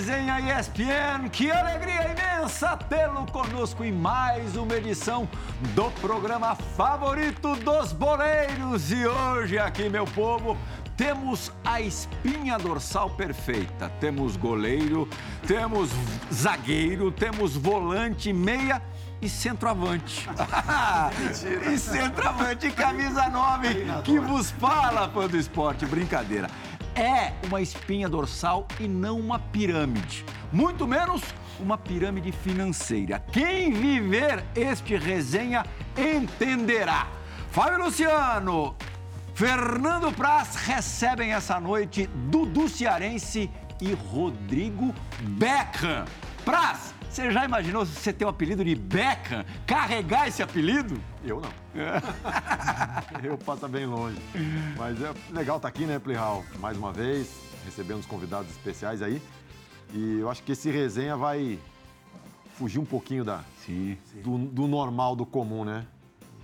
Resenha ESPN. Que alegria imensa tê-lo conosco em mais uma edição do programa favorito dos boleiros. E hoje aqui, meu povo, temos a espinha dorsal perfeita. Temos goleiro, temos zagueiro, temos volante, meia e centroavante. e centroavante, camisa 9, que vos fala, fã do esporte. Brincadeira é uma espinha dorsal e não uma pirâmide. Muito menos uma pirâmide financeira. Quem viver este resenha entenderá. Fábio Luciano, Fernando Praz recebem essa noite Dudu Cearense e Rodrigo Beckham. Praz, você já imaginou você ter o apelido de Beckham? Carregar esse apelido? Eu não. eu passo bem longe. Mas é legal estar aqui, né, Plihal? Mais uma vez, recebendo os convidados especiais aí. E eu acho que esse resenha vai fugir um pouquinho da, sim. Do, do normal, do comum, né?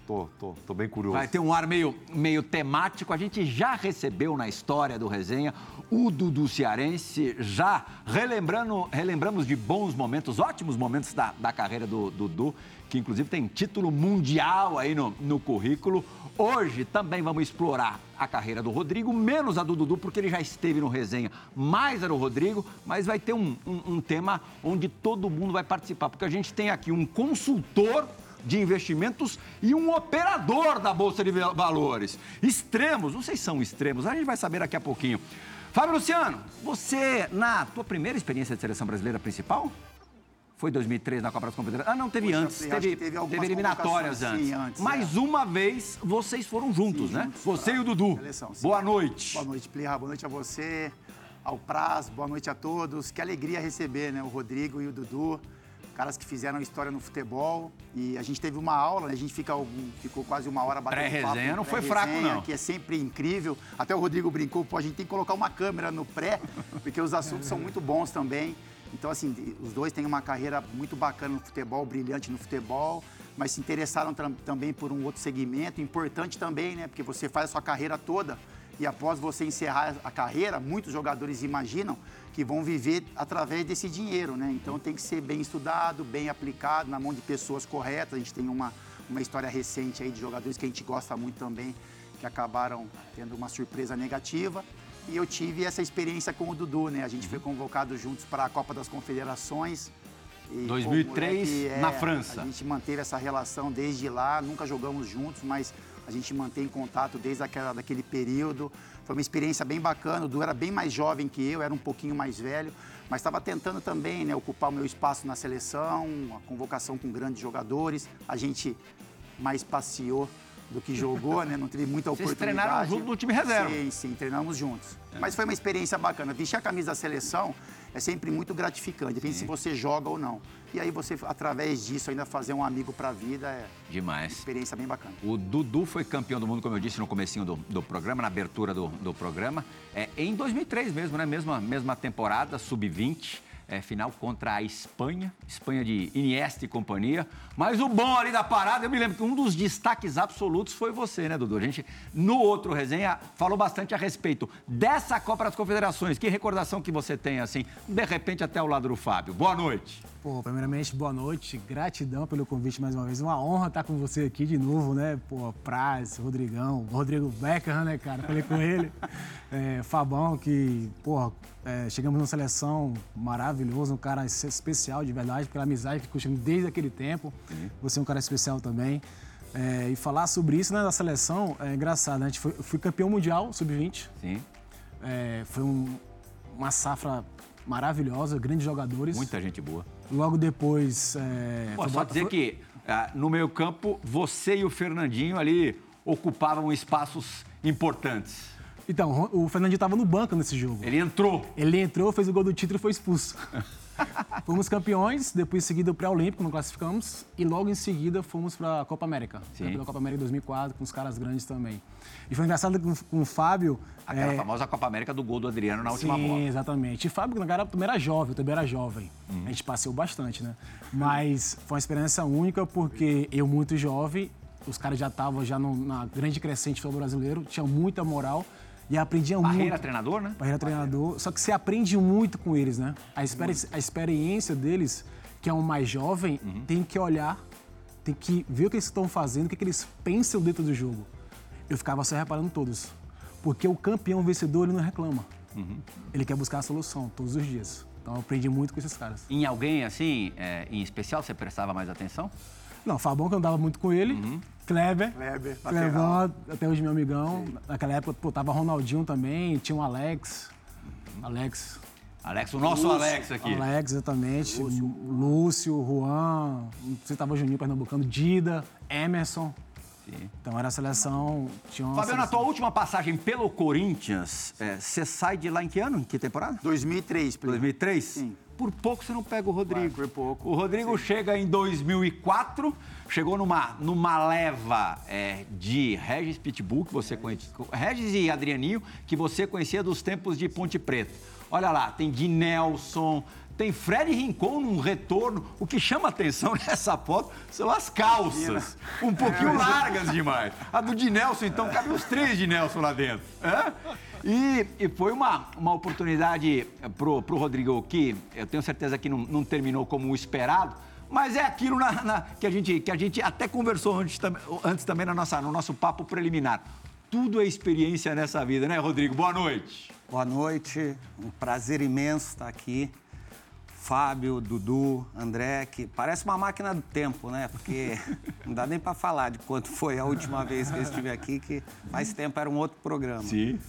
Tô, tô, tô bem curioso. Vai ter um ar meio, meio temático. A gente já recebeu na história do resenha o Dudu Cearense, já relembrando, relembramos de bons momentos, ótimos momentos da, da carreira do Dudu, que inclusive tem título mundial aí no, no currículo. Hoje também vamos explorar a carreira do Rodrigo, menos a do Dudu, porque ele já esteve no resenha, mais era o Rodrigo, mas vai ter um, um, um tema onde todo mundo vai participar, porque a gente tem aqui um consultor de investimentos e um operador da Bolsa de Valores. Extremos, não sei se são extremos, a gente vai saber daqui a pouquinho. Fábio Luciano, você, na tua primeira experiência de seleção brasileira principal, foi 2003 na Copa das Confederações? Ah, não, teve Poxa, antes. Teve, teve, teve, eliminatórias antes. Sim, antes. Mais é. uma vez, vocês foram juntos, sim, né? Juntos, você e o Dudu. Seleção, boa noite. Boa noite, Plirra. Boa noite a você, ao Praz. Boa noite a todos. Que alegria receber, né? O Rodrigo e o Dudu caras que fizeram história no futebol. E a gente teve uma aula, né? a gente fica, ficou quase uma hora batendo pré resenha não foi fraco, não. Que é sempre incrível. Até o Rodrigo brincou, pô, a gente tem que colocar uma câmera no pré, porque os assuntos são muito bons também. Então, assim, os dois têm uma carreira muito bacana no futebol, brilhante no futebol, mas se interessaram também por um outro segmento, importante também, né? Porque você faz a sua carreira toda e após você encerrar a carreira, muitos jogadores imaginam que vão viver através desse dinheiro, né? Então tem que ser bem estudado, bem aplicado, na mão de pessoas corretas. A gente tem uma, uma história recente aí de jogadores que a gente gosta muito também, que acabaram tendo uma surpresa negativa. E eu tive essa experiência com o Dudu, né? A gente foi convocado juntos para a Copa das Confederações. E, 2003, moleque, é, na França. A gente manteve essa relação desde lá, nunca jogamos juntos, mas a gente mantém contato desde aquela, daquele período. Foi uma experiência bem bacana. O Du era bem mais jovem que eu, era um pouquinho mais velho, mas estava tentando também né, ocupar o meu espaço na seleção, a convocação com grandes jogadores. A gente mais passeou do que jogou, né? Não teve muita Vocês oportunidade. Vocês treinaram junto no time reserva? Sim, sim, treinamos juntos. É. Mas foi uma experiência bacana. Vestir a camisa da seleção é sempre muito gratificante, depende se você joga ou não. E aí você, através disso, ainda fazer um amigo para a vida é Demais. uma experiência bem bacana. O Dudu foi campeão do mundo, como eu disse no comecinho do, do programa, na abertura do, do programa, é, em 2003 mesmo, né? Mesma, mesma temporada, sub-20 é, final contra a Espanha, Espanha de Iniesta e companhia. Mas o bom ali da parada, eu me lembro que um dos destaques absolutos foi você, né, Dudu? A gente, no outro resenha, falou bastante a respeito dessa Copa das Confederações. Que recordação que você tem, assim, de repente até o lado do Fábio. Boa noite. Pô, primeiramente, boa noite. Gratidão pelo convite mais uma vez. Uma honra estar com você aqui de novo, né? Pô, Praz, Rodrigão, Rodrigo Becker, né, cara? Falei com ele. É, Fabão, que, pô, é, chegamos numa seleção maravilhosa, um cara especial de verdade, pela amizade que construímos desde aquele tempo. Sim. Você é um cara especial também. É, e falar sobre isso né, da seleção é engraçado. Né? A gente foi, fui campeão mundial sub-20. Sim. É, foi um, uma safra maravilhosa, grandes jogadores. Muita gente boa. Logo depois. É, Pô, só dizer foi... que ah, no meio-campo, você e o Fernandinho ali ocupavam espaços importantes. Então, o Fernandinho estava no banco nesse jogo. Ele entrou. Ele entrou, fez o gol do título e foi expulso. fomos campeões, depois em seguida o pré-olímpico, não classificamos, e logo em seguida fomos para a Copa América. Sim. Pela Copa América 2004, com os caras grandes também. E foi engraçado com, com o Fábio... Aquela é... famosa Copa América do gol do Adriano na última Sim, bola. Sim, exatamente. E Fábio, na cara, também era jovem, eu também era jovem. Uhum. A gente passeou bastante, né? Mas foi uma experiência única porque eu, muito jovem, os caras já estavam já no, na grande crescente do brasileiro, tinha muita moral E aprendia Barreira muito. treinador, né? Barreira treinador. Só que você aprende muito com eles, né? A, experi a experiência deles, que é um mais jovem, tem que olhar, tem que ver o que eles estão fazendo, o que, que eles pensam dentro do jogo. Eu ficava só reparando todos. Porque o campeão vencedor, ele não reclama. Ele quer buscar a solução todos os dias. Então eu aprendi muito com esses caras. Em alguém, assim, é, em especial, você prestava mais atenção? Não, Fabão que eu andava muito com ele. Kleber. Kleber, Clebão, até hoje meu amigão. Naquela época, pô, tava Ronaldinho também, tinha o Alex. Alex. Alex, o nosso Alex aqui. Alex, exatamente. Lúcio, Juan, não sei se tava Juninho Pernambucano, Dida, Emerson. Então era a seleção. Tinha uma Fabiano, a seleção- tua última passagem pelo Corinthians, é, você sai de lá em que ano? Em que temporada? 2003, Plínio. 2003? Sim. Por pouco você não pega o Rodrigo. Por pouco. O Rodrigo chega em 2004, chegou numa, numa leva é, de Regis Pitbull, que você conhecia, Regis e Adrianinho, que você conhecia dos tempos de Ponte Preta. Olha lá, tem de Nelson, tem Fred Rincon num retorno. O que chama atenção nessa foto são as calças, um pouquinho largas demais. A do de Nelson, então, cabe os três de Nelson lá dentro. Hã? E, e foi uma, uma oportunidade pro, pro Rodrigo que eu tenho certeza que não, não terminou como o esperado, mas é aquilo na- na- que, a gente, que a gente até conversou antes, antes também na nossa, no nosso papo preliminar. Tudo é experiência nessa vida, né, Rodrigo? Boa noite. Boa noite, um prazer imenso estar aqui. Fábio, Dudu, André, que parece uma máquina do tempo, né? Porque não dá nem para falar de quanto foi a última vez que eu estive aqui, que faz tempo era um outro programa. Sim.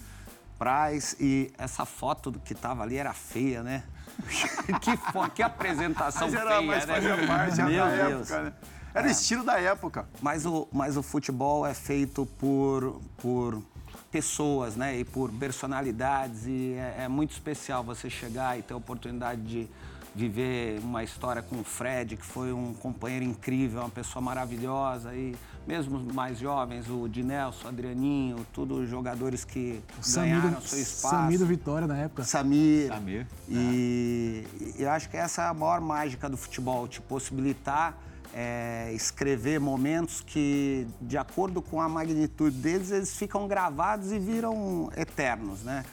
Praz, e essa foto do que tava ali era feia, né? que, fo- que apresentação Mas era, feia, mas né? fazia parte Meu da Deus. época, né? Era o estilo da época. Mas o, mas o futebol é feito por, por pessoas, né? E por personalidades. E é, é muito especial você chegar e ter a oportunidade de viver uma história com o Fred, que foi um companheiro incrível, uma pessoa maravilhosa. E mesmo os mais jovens, o Dinelson, o Adrianinho, todos jogadores que ganharam seu espaço. Samir do Vitória na época. Samir. Samir. E e eu acho que essa é a maior mágica do futebol, te possibilitar é, escrever momentos que, de acordo com a magnitude deles, eles ficam gravados e viram eternos, né?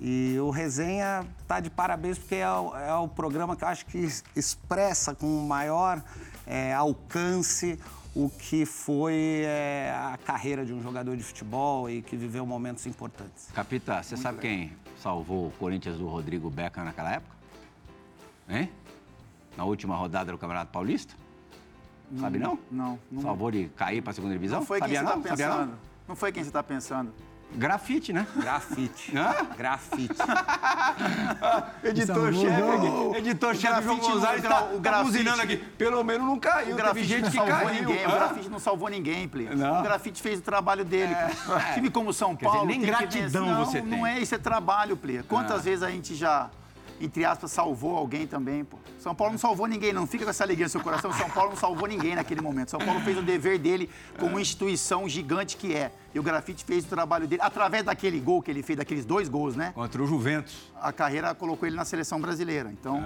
E o Resenha tá de parabéns porque é o, é o programa que eu acho que es- expressa com maior é, alcance o que foi é, a carreira de um jogador de futebol e que viveu momentos importantes. Capita, você sabe quem salvou o Corinthians do Rodrigo Beca naquela época? Hein? Na última rodada do Campeonato Paulista? Sabe não? Não, não. Salvou de cair para a segunda divisão? Não foi quem Sabia você tá não? Sabia não? pensando. Não foi quem você está pensando. Grafite, né? Grafite. Hã? Grafite. Editor-chefe, O editor-chefe João não- Gonzalez o tá, o tá grafite- buzinando aqui. Pelo menos não caiu. O grafite gente não que salvou caiu. ninguém. O Hã? grafite não salvou ninguém, Plínio. Não. O grafite fez o trabalho dele. Time como São Quer dizer, Paulo. nem gratidão vencer. não, você Não tem. é isso, é trabalho, Plínio. Quantas vezes a gente já, entre aspas, salvou alguém também, pô? São Paulo não salvou ninguém, não fica com essa alegria no seu coração. São Paulo não salvou ninguém naquele momento. São Paulo fez o dever dele como instituição gigante que é. E o grafite fez o trabalho dele. Através daquele gol que ele fez, daqueles dois gols, né? Contra o Juventus. a carreira colocou ele na seleção brasileira. Então,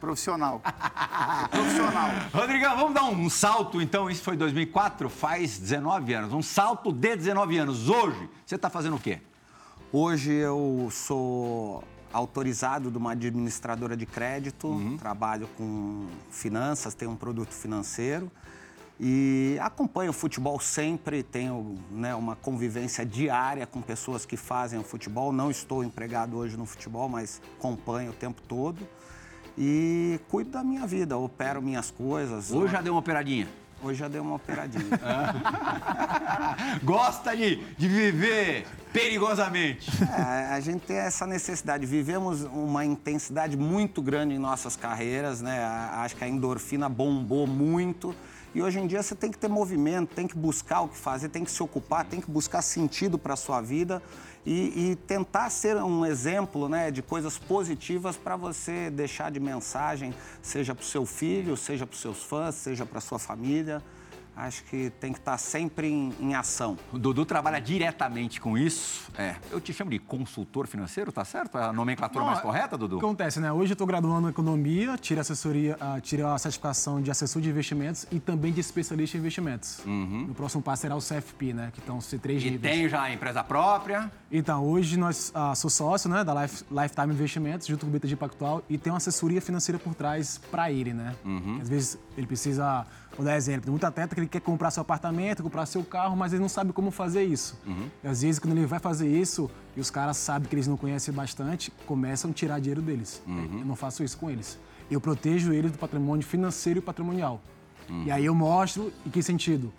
profissional. profissional. Rodrigão, vamos dar um salto então. Isso foi 2004, faz 19 anos. Um salto de 19 anos. Hoje, você está fazendo o quê? Hoje eu sou autorizado de uma administradora de crédito, trabalho com finanças, tenho um produto financeiro e acompanho o futebol sempre, tenho né, uma convivência diária com pessoas que fazem o futebol. Não estou empregado hoje no futebol, mas acompanho o tempo todo e cuido da minha vida, opero minhas coisas. Hoje já deu uma operadinha. Hoje já dei uma operadinha. Gosta de, de viver perigosamente. É, a gente tem essa necessidade. Vivemos uma intensidade muito grande em nossas carreiras, né? Acho que a endorfina bombou muito. E hoje em dia você tem que ter movimento, tem que buscar o que fazer, tem que se ocupar, tem que buscar sentido para a sua vida e, e tentar ser um exemplo né, de coisas positivas para você deixar de mensagem, seja para o seu filho, seja para os seus fãs, seja para sua família. Acho que tem que estar sempre em, em ação. O Dudu trabalha diretamente com isso. É, eu te chamo de consultor financeiro, tá certo? É a nomenclatura Não, mais correta, Dudu? O que acontece, né? Hoje eu estou graduando em economia, tiro assessoria, uh, tiro a certificação de assessor de investimentos e também de especialista em investimentos. No próximo passo será o CFP, né? Que estão ser três Uhum. E níveis. tem já a empresa própria. Então, hoje nós uh, sou sócio, né, da Life, Lifetime Investimentos, junto com o BTG Pactual, e tem uma assessoria financeira por trás para ele, né? Às vezes ele precisa, vou dar exemplo, tem muita atleta que ele quer comprar seu apartamento, comprar seu carro, mas ele não sabe como fazer isso. E às vezes quando ele vai fazer isso, e os caras sabem que eles não conhecem bastante, começam a tirar dinheiro deles. Eu não faço isso com eles. Eu protejo eles do patrimônio financeiro e patrimonial. E aí eu mostro em que sentido?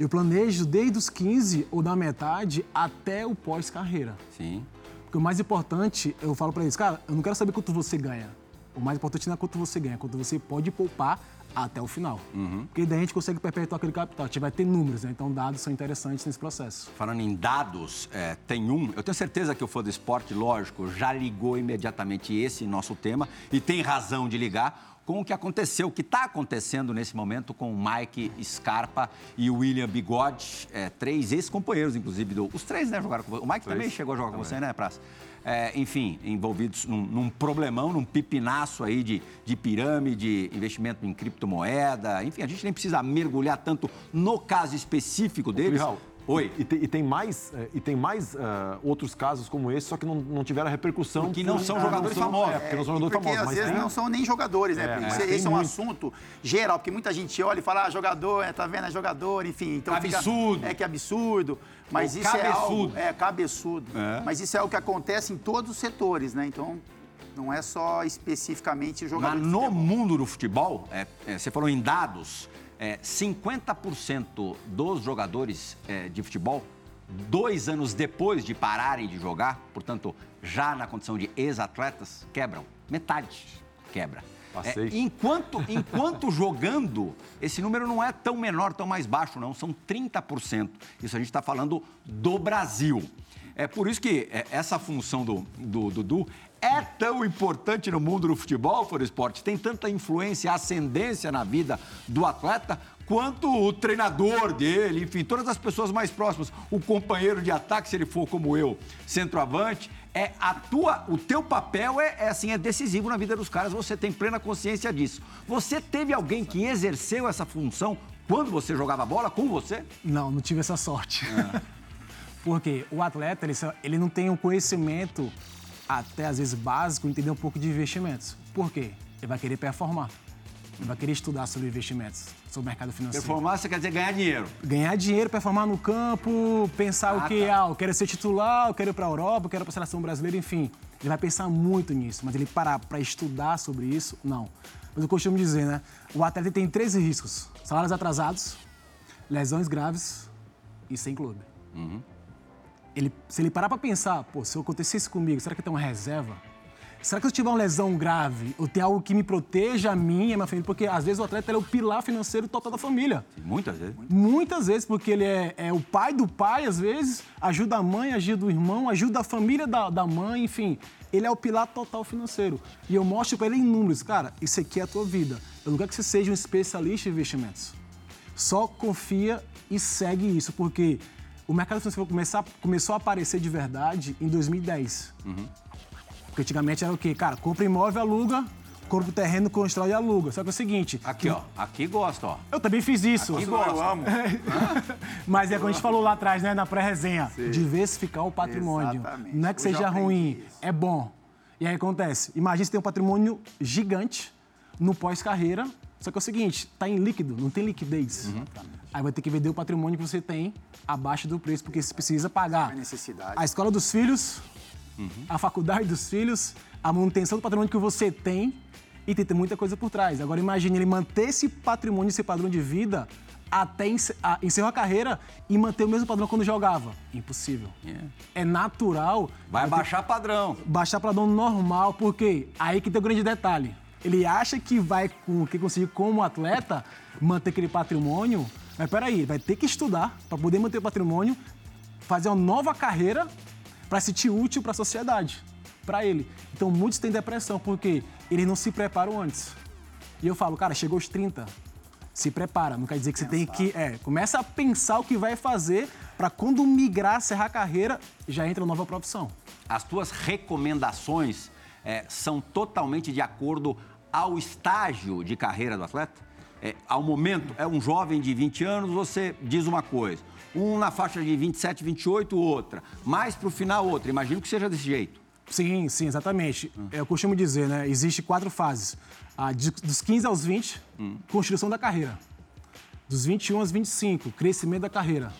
Eu planejo desde os 15 ou da metade até o pós-carreira. Sim. Porque o mais importante, eu falo pra eles, cara, eu não quero saber quanto você ganha. O mais importante não é quanto você ganha, é quanto você pode poupar até o final. Porque daí a gente consegue perpetuar aquele capital. A gente vai ter números, né? Então dados são interessantes nesse processo. Falando em dados, é, tem um. Eu tenho certeza que o fã do esporte, lógico, já ligou imediatamente esse nosso tema e tem razão de ligar com o que aconteceu, o que está acontecendo nesse momento com o Mike Scarpa e o William Bigode, é, três ex-companheiros, inclusive. Do, os três, né, jogaram com você. O Mike também chegou a jogar com você, né, Praça? É, enfim, envolvidos num, num problemão, num pipinaço aí de, de pirâmide, investimento em criptomoeda. Enfim, a gente nem precisa mergulhar tanto no caso específico deles. Plihal, Oi. E tem, e tem mais, eh, e tem mais ah, outros casos como esse, só que não, não tiveram a repercussão. Porque não por- são jogadores são- famosos. É, porque não são jogadores porque famosos. às mas vezes tem- não são nem jogadores, né? É, Porque mas isso, tem esse é um muito. assunto geral, porque muita gente olha e fala, ah, jogador, é, tá vendo, é jogador, enfim. Então fica- Absurdo. é que absurdo. Mas isso é algo... cabeçudo. É, cabeçudo. É. Mas isso é algo que acontece em todos os setores, né? Então, não é só especificamente Mas jogador de no mundo do futebol, é, é, você falou em dados, é, 50% dos jogadores é, de futebol, dois anos depois de pararem de jogar, portanto, já na condição de ex-atletas, quebram. Metade quebra. É, enquanto, enquanto jogando, esse número não é tão menor, tão mais baixo, não. São 30%. Isso a gente está falando do Brasil. É por isso que é, essa função do, do Dudu é tão importante no mundo do futebol, for esporte. Tem tanta influência, ascendência na vida do atleta, quanto o treinador dele, enfim, todas as pessoas mais próximas, o companheiro de ataque, se ele for como eu, centroavante, é a tua, o teu papel é, é assim, é decisivo na vida dos caras, você tem plena consciência disso. Você teve alguém que exerceu essa função quando você jogava bola com você? Não, não tive essa sorte. Porque o atleta, ele, ele não tem um conhecimento, até às vezes básico, entender um pouco de investimentos. Por quê? Ele vai querer performar. Ele vai querer estudar sobre investimentos, sobre mercado financeiro. Performar, você quer dizer ganhar dinheiro. Ganhar dinheiro, performar no campo, pensar Ah, o que, tá. ah, eu quero ser titular, eu quero ir para a Europa, eu quero para a seleção brasileira, enfim. Ele vai pensar muito nisso, mas ele parar para estudar sobre isso, não. Mas eu costumo dizer, né? O atleta tem três riscos: salários atrasados, lesões graves e sem clube. Ele, se ele parar para pensar, pô, se acontecesse comigo, será que tem uma reserva? Será que se eu tiver uma lesão grave, eu tenho algo que me proteja a mim e a minha família? Porque às vezes o atleta é o pilar financeiro total da família. Muitas vezes. Muitas vezes, porque ele é, é o pai do pai, às vezes, ajuda a mãe, ajuda o irmão, ajuda a família da, da mãe, enfim. Ele é o pilar total financeiro. E eu mostro para ele em números, cara, isso aqui é a tua vida. Eu não quero que você seja um especialista em investimentos. Só confia e segue isso, porque o mercado financeiro começar, começou a aparecer de verdade em 2010. Porque antigamente era o quê? Cara, compra imóvel, aluga, compra o terreno, constrói e aluga. Só que é o seguinte... Aqui, ó. Aqui gosta, ó. Eu também fiz isso. Aqui gosta. Eu amo. Mas é como a gente falou lá atrás, né, na pré-resenha, diversificar o patrimônio. Exatamente. Não é que eu seja ruim, isso. é bom. E aí acontece, imagina você tem um patrimônio gigante no pós-carreira, só que é o seguinte, tá em líquido, não tem liquidez. Uhum. Aí vai ter que vender o patrimônio que você tem abaixo do preço, porque você precisa pagar É necessidade. a escola dos filhos, a faculdade dos filhos, a manutenção do patrimônio que você tem e tem, tem muita coisa por trás. Agora imagine ele manter esse patrimônio, esse padrão de vida até ence- a- encerrar a carreira e manter o mesmo padrão quando jogava. Impossível. É natural Vai baixar padrão. baixar padrão normal, porque aí que tem o grande detalhe. Ele acha que vai com- que conseguir como atleta manter aquele patrimônio, mas peraí, vai ter que estudar para poder manter o patrimônio, fazer uma nova carreira para se sentir útil para a sociedade, para ele. Então muitos têm depressão porque eles não se preparam antes. E eu falo, cara, chegou aos 30, se prepara. Não quer dizer que você tem que. É, começa a pensar o que vai fazer para quando migrar, serrar a carreira, já entra nova profissão. As tuas recomendações é, são totalmente de acordo ao estágio de carreira do atleta? É, ao momento, é um jovem de 20 anos, você diz uma coisa. Um na faixa de 27, 28, outra. Mais para o final, outra. Imagino que seja desse jeito. Sim, sim, exatamente. Eu costumo dizer, né? Existe quatro fases. A de- dos 15 aos 20, construção da carreira. Dos 21 aos 25, crescimento da carreira.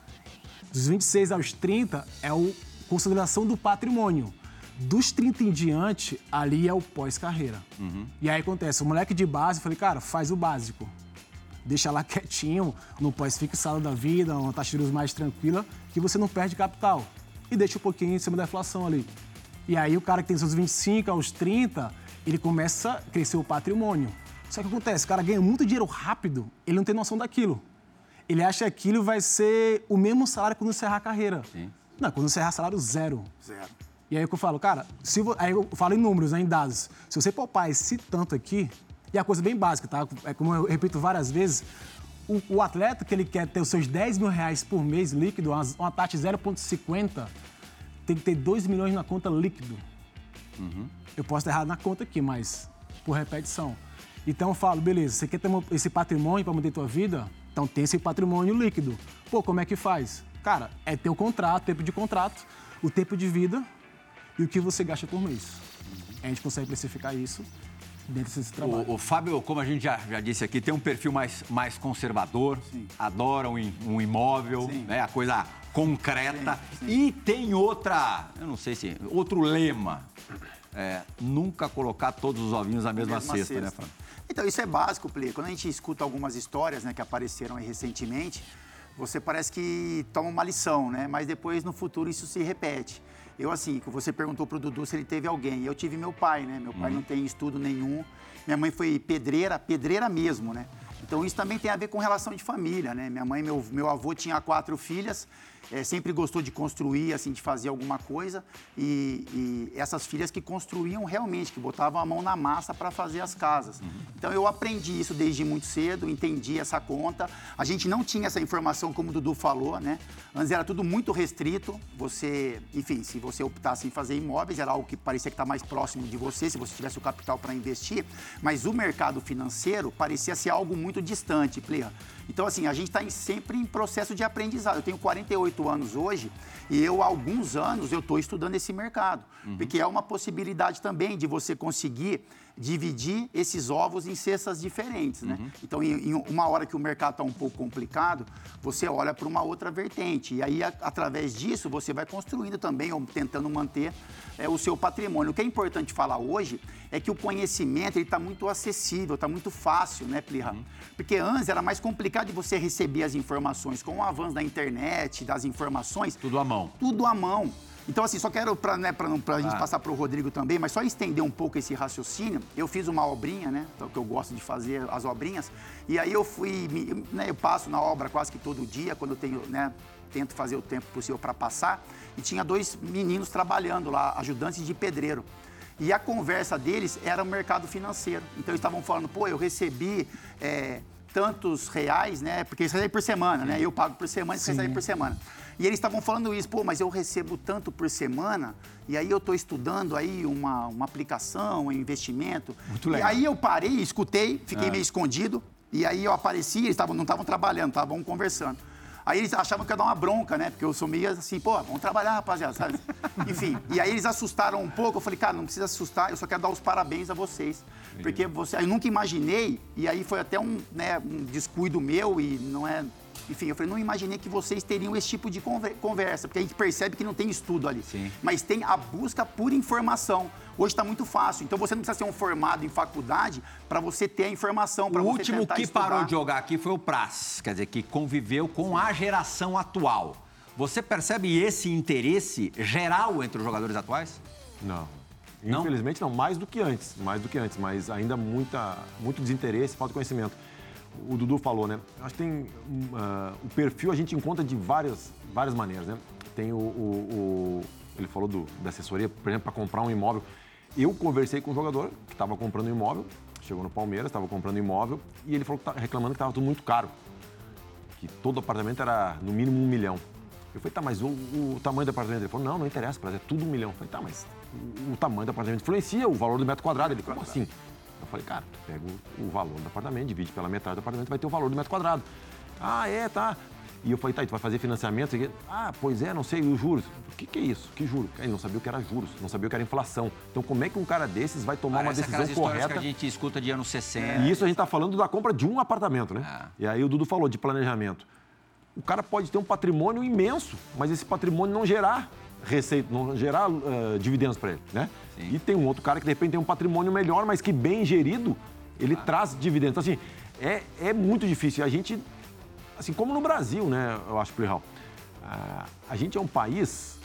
Dos 26 aos 30 é o consolidação do patrimônio. Dos 30 em diante, ali é o pós-carreira. E aí acontece, o moleque de base, eu falei, cara, faz o básico. Deixa lá quietinho, no pós-fixado da vida, uma taxa de juros mais tranquila, que você não perde capital. E deixa um pouquinho em cima da inflação ali. E aí o cara que tem seus 25 aos 30, ele começa a crescer o patrimônio. Só que acontece, o cara ganha muito dinheiro rápido, ele não tem noção daquilo. Ele acha que aquilo vai ser o mesmo salário quando encerrar a carreira. Não, quando encerrar salário zero. Zero. E aí o que eu falo, cara, se vo- aí eu falo em números, né, em dados. Se você poupar esse tanto aqui, e a coisa bem básica, tá? É como eu repito várias vezes, o, o atleta que ele quer ter os seus 10 mil reais por mês líquido, uma, uma taxa de 0,50, tem que ter 2 milhões na conta líquido. Eu posso estar errado na conta aqui, mas por repetição. Então eu falo, beleza, você quer ter esse patrimônio para manter tua vida? Então tem esse patrimônio líquido. Pô, como é que faz? Cara, é ter o contrato, tempo de contrato, o tempo de vida e o que você gasta por mês. A gente consegue precificar isso O, o Fábio, como a gente já, já disse aqui, tem um perfil mais, mais conservador, adora um, um imóvel, né, a coisa concreta. E tem outra, eu não sei se, outro lema. é, nunca colocar todos os ovinhos na mesma, Mesma cesta, né, cesta. Fábio? Então, isso é básico, Play. Quando a gente escuta algumas histórias né, que apareceram aí recentemente, você parece que toma uma lição, né? Mas depois, no futuro, isso se repete. Eu, assim, que você perguntou pro Dudu se ele teve alguém. Eu tive meu pai, né? Meu pai não tem estudo nenhum. Minha mãe foi pedreira, pedreira mesmo, né? Então, isso também tem a ver com relação de família, né? Minha mãe, meu, meu avô tinha quatro filhas, eh, sempre gostou de construir, assim, de fazer alguma coisa. E, e essas filhas que construíam realmente, que botavam a mão na massa para fazer as casas. Então, eu aprendi isso desde muito cedo, entendi essa conta. A gente não tinha essa informação, como o Dudu falou, né? Antes era tudo muito restrito. Você, enfim, se você optasse em fazer imóveis, era algo que parecia que está mais próximo de você, se você tivesse o capital para investir. Mas o mercado financeiro parecia ser algo muito distante, Plea. Então, assim, a gente está sempre em processo de aprendizado. Eu tenho 48 anos hoje e eu, há alguns anos, eu estou estudando esse mercado. Porque é uma possibilidade também de você conseguir dividir esses ovos em cestas diferentes, né? Então, em, em uma hora que o mercado está um pouco complicado, você olha para uma outra vertente. E aí, a- através disso, você vai construindo também, ou tentando manter é, o seu patrimônio. O que é importante falar hoje é que o conhecimento está muito acessível, está muito fácil, né, Plirra? Porque antes era mais complicado de você receber as informações. Com o avanço da internet, das informações, Tudo à mão. tudo à mão. Então, assim, só quero, para né, pra não- pra gente Ah. passar para o Rodrigo também, mas só estender um pouco esse raciocínio. Eu fiz uma obrinha, né? Que eu gosto de fazer as obrinhas. E aí eu fui, né, eu passo na obra quase que todo dia, quando eu tenho, né? Tento fazer o tempo possível para passar. E tinha dois meninos trabalhando lá, ajudantes de pedreiro. E a conversa deles era o mercado financeiro. Então, eles estavam falando, pô, eu recebi é, tantos reais, né? Porque eles recebem por semana, né? Eu pago por semana, eles recebem por semana. E eles estavam falando isso, pô, mas eu recebo tanto por semana, e aí eu estou estudando aí uma, uma aplicação, um investimento. Muito E legal. aí eu parei, escutei, fiquei meio escondido, e aí eu apareci, eles tavam, não estavam trabalhando, estavam conversando. Aí eles achavam que eu ia dar uma bronca, né? Porque eu sou meio assim, pô, vamos trabalhar, rapaziada, sabe? Enfim, e aí eles assustaram um pouco. Eu falei, cara, não precisa assustar, eu só quero dar os parabéns a vocês. Porque você, eu nunca imaginei, e aí foi até um, né, um descuido meu, e não é. Enfim, eu falei, não imaginei que vocês teriam esse tipo de conver- conversa, porque a gente percebe que não tem estudo ali. Sim. Mas tem a busca por informação. Hoje está muito fácil. Então você não precisa ser um formado em faculdade para você ter a informação, para O você último tentar que estudar. parou de jogar aqui foi o Praz, quer dizer, que conviveu com a geração atual. Você percebe esse interesse geral entre os jogadores atuais? Não. Não? Infelizmente não, mais do que antes, mais do que antes, mas ainda muita, muito desinteresse, falta de conhecimento. O Dudu falou, né? Acho que tem ah, o perfil a gente encontra de várias, várias maneiras, né? Tem o, o- o- ele falou do, da assessoria, por exemplo, para comprar um imóvel. Eu conversei com um jogador que estava comprando um imóvel chegou no Palmeiras, estava comprando imóvel e ele falou que tá reclamando que estava tudo muito caro. Que todo apartamento era no mínimo um milhão. Eu falei, tá, mas o, o tamanho do apartamento? Ele falou, não, não interessa, é tudo um milhão. Eu falei, tá, mas o, o, tamanho do apartamento influencia o valor do metro quadrado. Ele, como assim? Eu falei, cara, tu pega o, o valor do apartamento, divide pela metade do apartamento, vai ter o valor do metro quadrado. Ah, é, tá. E eu falei, tá, tu vai fazer financiamento? Ah, pois é, não sei, e os juros? O que, que é isso? Que juros? Ele não sabia o que era juros, não sabia o que era inflação. Então, como é que um cara desses vai tomar Parece uma decisão correta? que a gente escuta de anos 60. E isso a gente está falando da compra de um apartamento, né? Ah. E aí o Dudu falou de planejamento. O cara pode ter um patrimônio imenso, mas esse patrimônio não gerar receita, não gerar uh, dividendos para ele, né? Sim. E tem um outro cara que de repente tem um patrimônio melhor, mas que bem gerido, ele ah. traz dividendos. Então, assim, é, é muito difícil. A gente assim como no Brasil, né, eu acho, Plihal, a, a gente é um país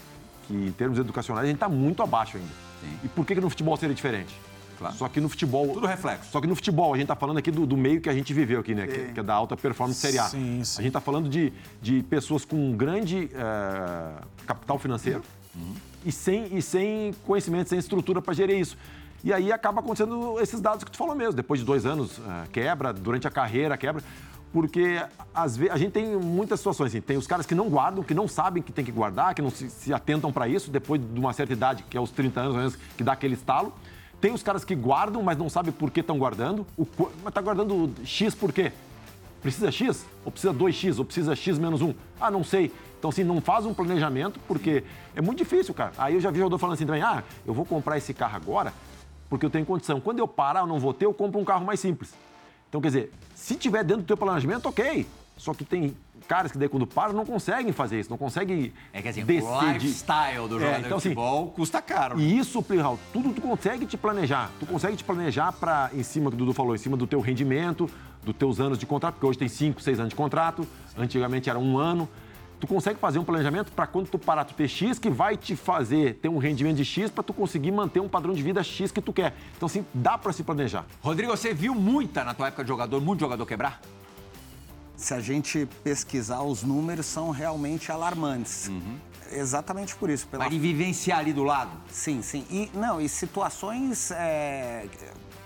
que, em termos educacionais, a gente está muito abaixo ainda. Sim. E por que, que no futebol seria diferente? Claro. Só que no futebol. Tudo reflexo. Só que no futebol, a gente está falando aqui do, do, meio que a gente viveu aqui, né? Que, que, é da alta performance Série A. Sim, sim. A gente está falando de, de pessoas com um grande uh, capital financeiro uhum. e, sem, e sem conhecimento, sem estrutura para gerir isso. E aí acaba acontecendo esses dados que tu falou mesmo. Depois de dois anos, uh, quebra, durante a carreira, quebra porque às vezes a gente tem muitas situações assim, tem os caras que não guardam, que não sabem que tem que guardar, que não se, se atentam para isso depois de uma certa idade, que é os 30 anos, que dá aquele estalo. Tem os caras que guardam, mas não sabem por que estão guardando. O, mas tá guardando X por quê? Precisa X? Ou precisa 2X? Ou precisa X menos 1? Ah, não sei. Então, assim, não faz um planejamento, porque é muito difícil, cara. Aí eu já vi jogador falando assim também, ah, eu vou comprar esse carro agora porque eu tenho condição. Quando eu parar, eu não vou ter, eu compro um carro mais simples. Então, quer dizer, se tiver dentro do teu planejamento, ok. Só que tem caras que daí quando param não conseguem fazer isso, não conseguem É que assim, descer o lifestyle do é, jogador é, então, de assim, futebol assim, custa caro. Né? E isso, Plihal, tudo tu consegue te planejar. Tu consegue te planejar para em cima, que o Dudu falou, em cima do teu rendimento, dos teus anos de contrato, porque hoje tem 5, 6 anos de contrato, antigamente era um ano tu consegue fazer um planejamento para quando tu parar tu ter X que vai te fazer ter um rendimento de X para tu conseguir manter um padrão de vida X que tu quer. Então, assim, dá para se planejar. Rodrigo, você viu muita na tua época de jogador, muito jogador quebrar? Se a gente pesquisar, os números são realmente alarmantes. Uhum. Exatamente por isso. Pela... Vai vivenciar ali do lado? Sim, sim. E, não, e situações é,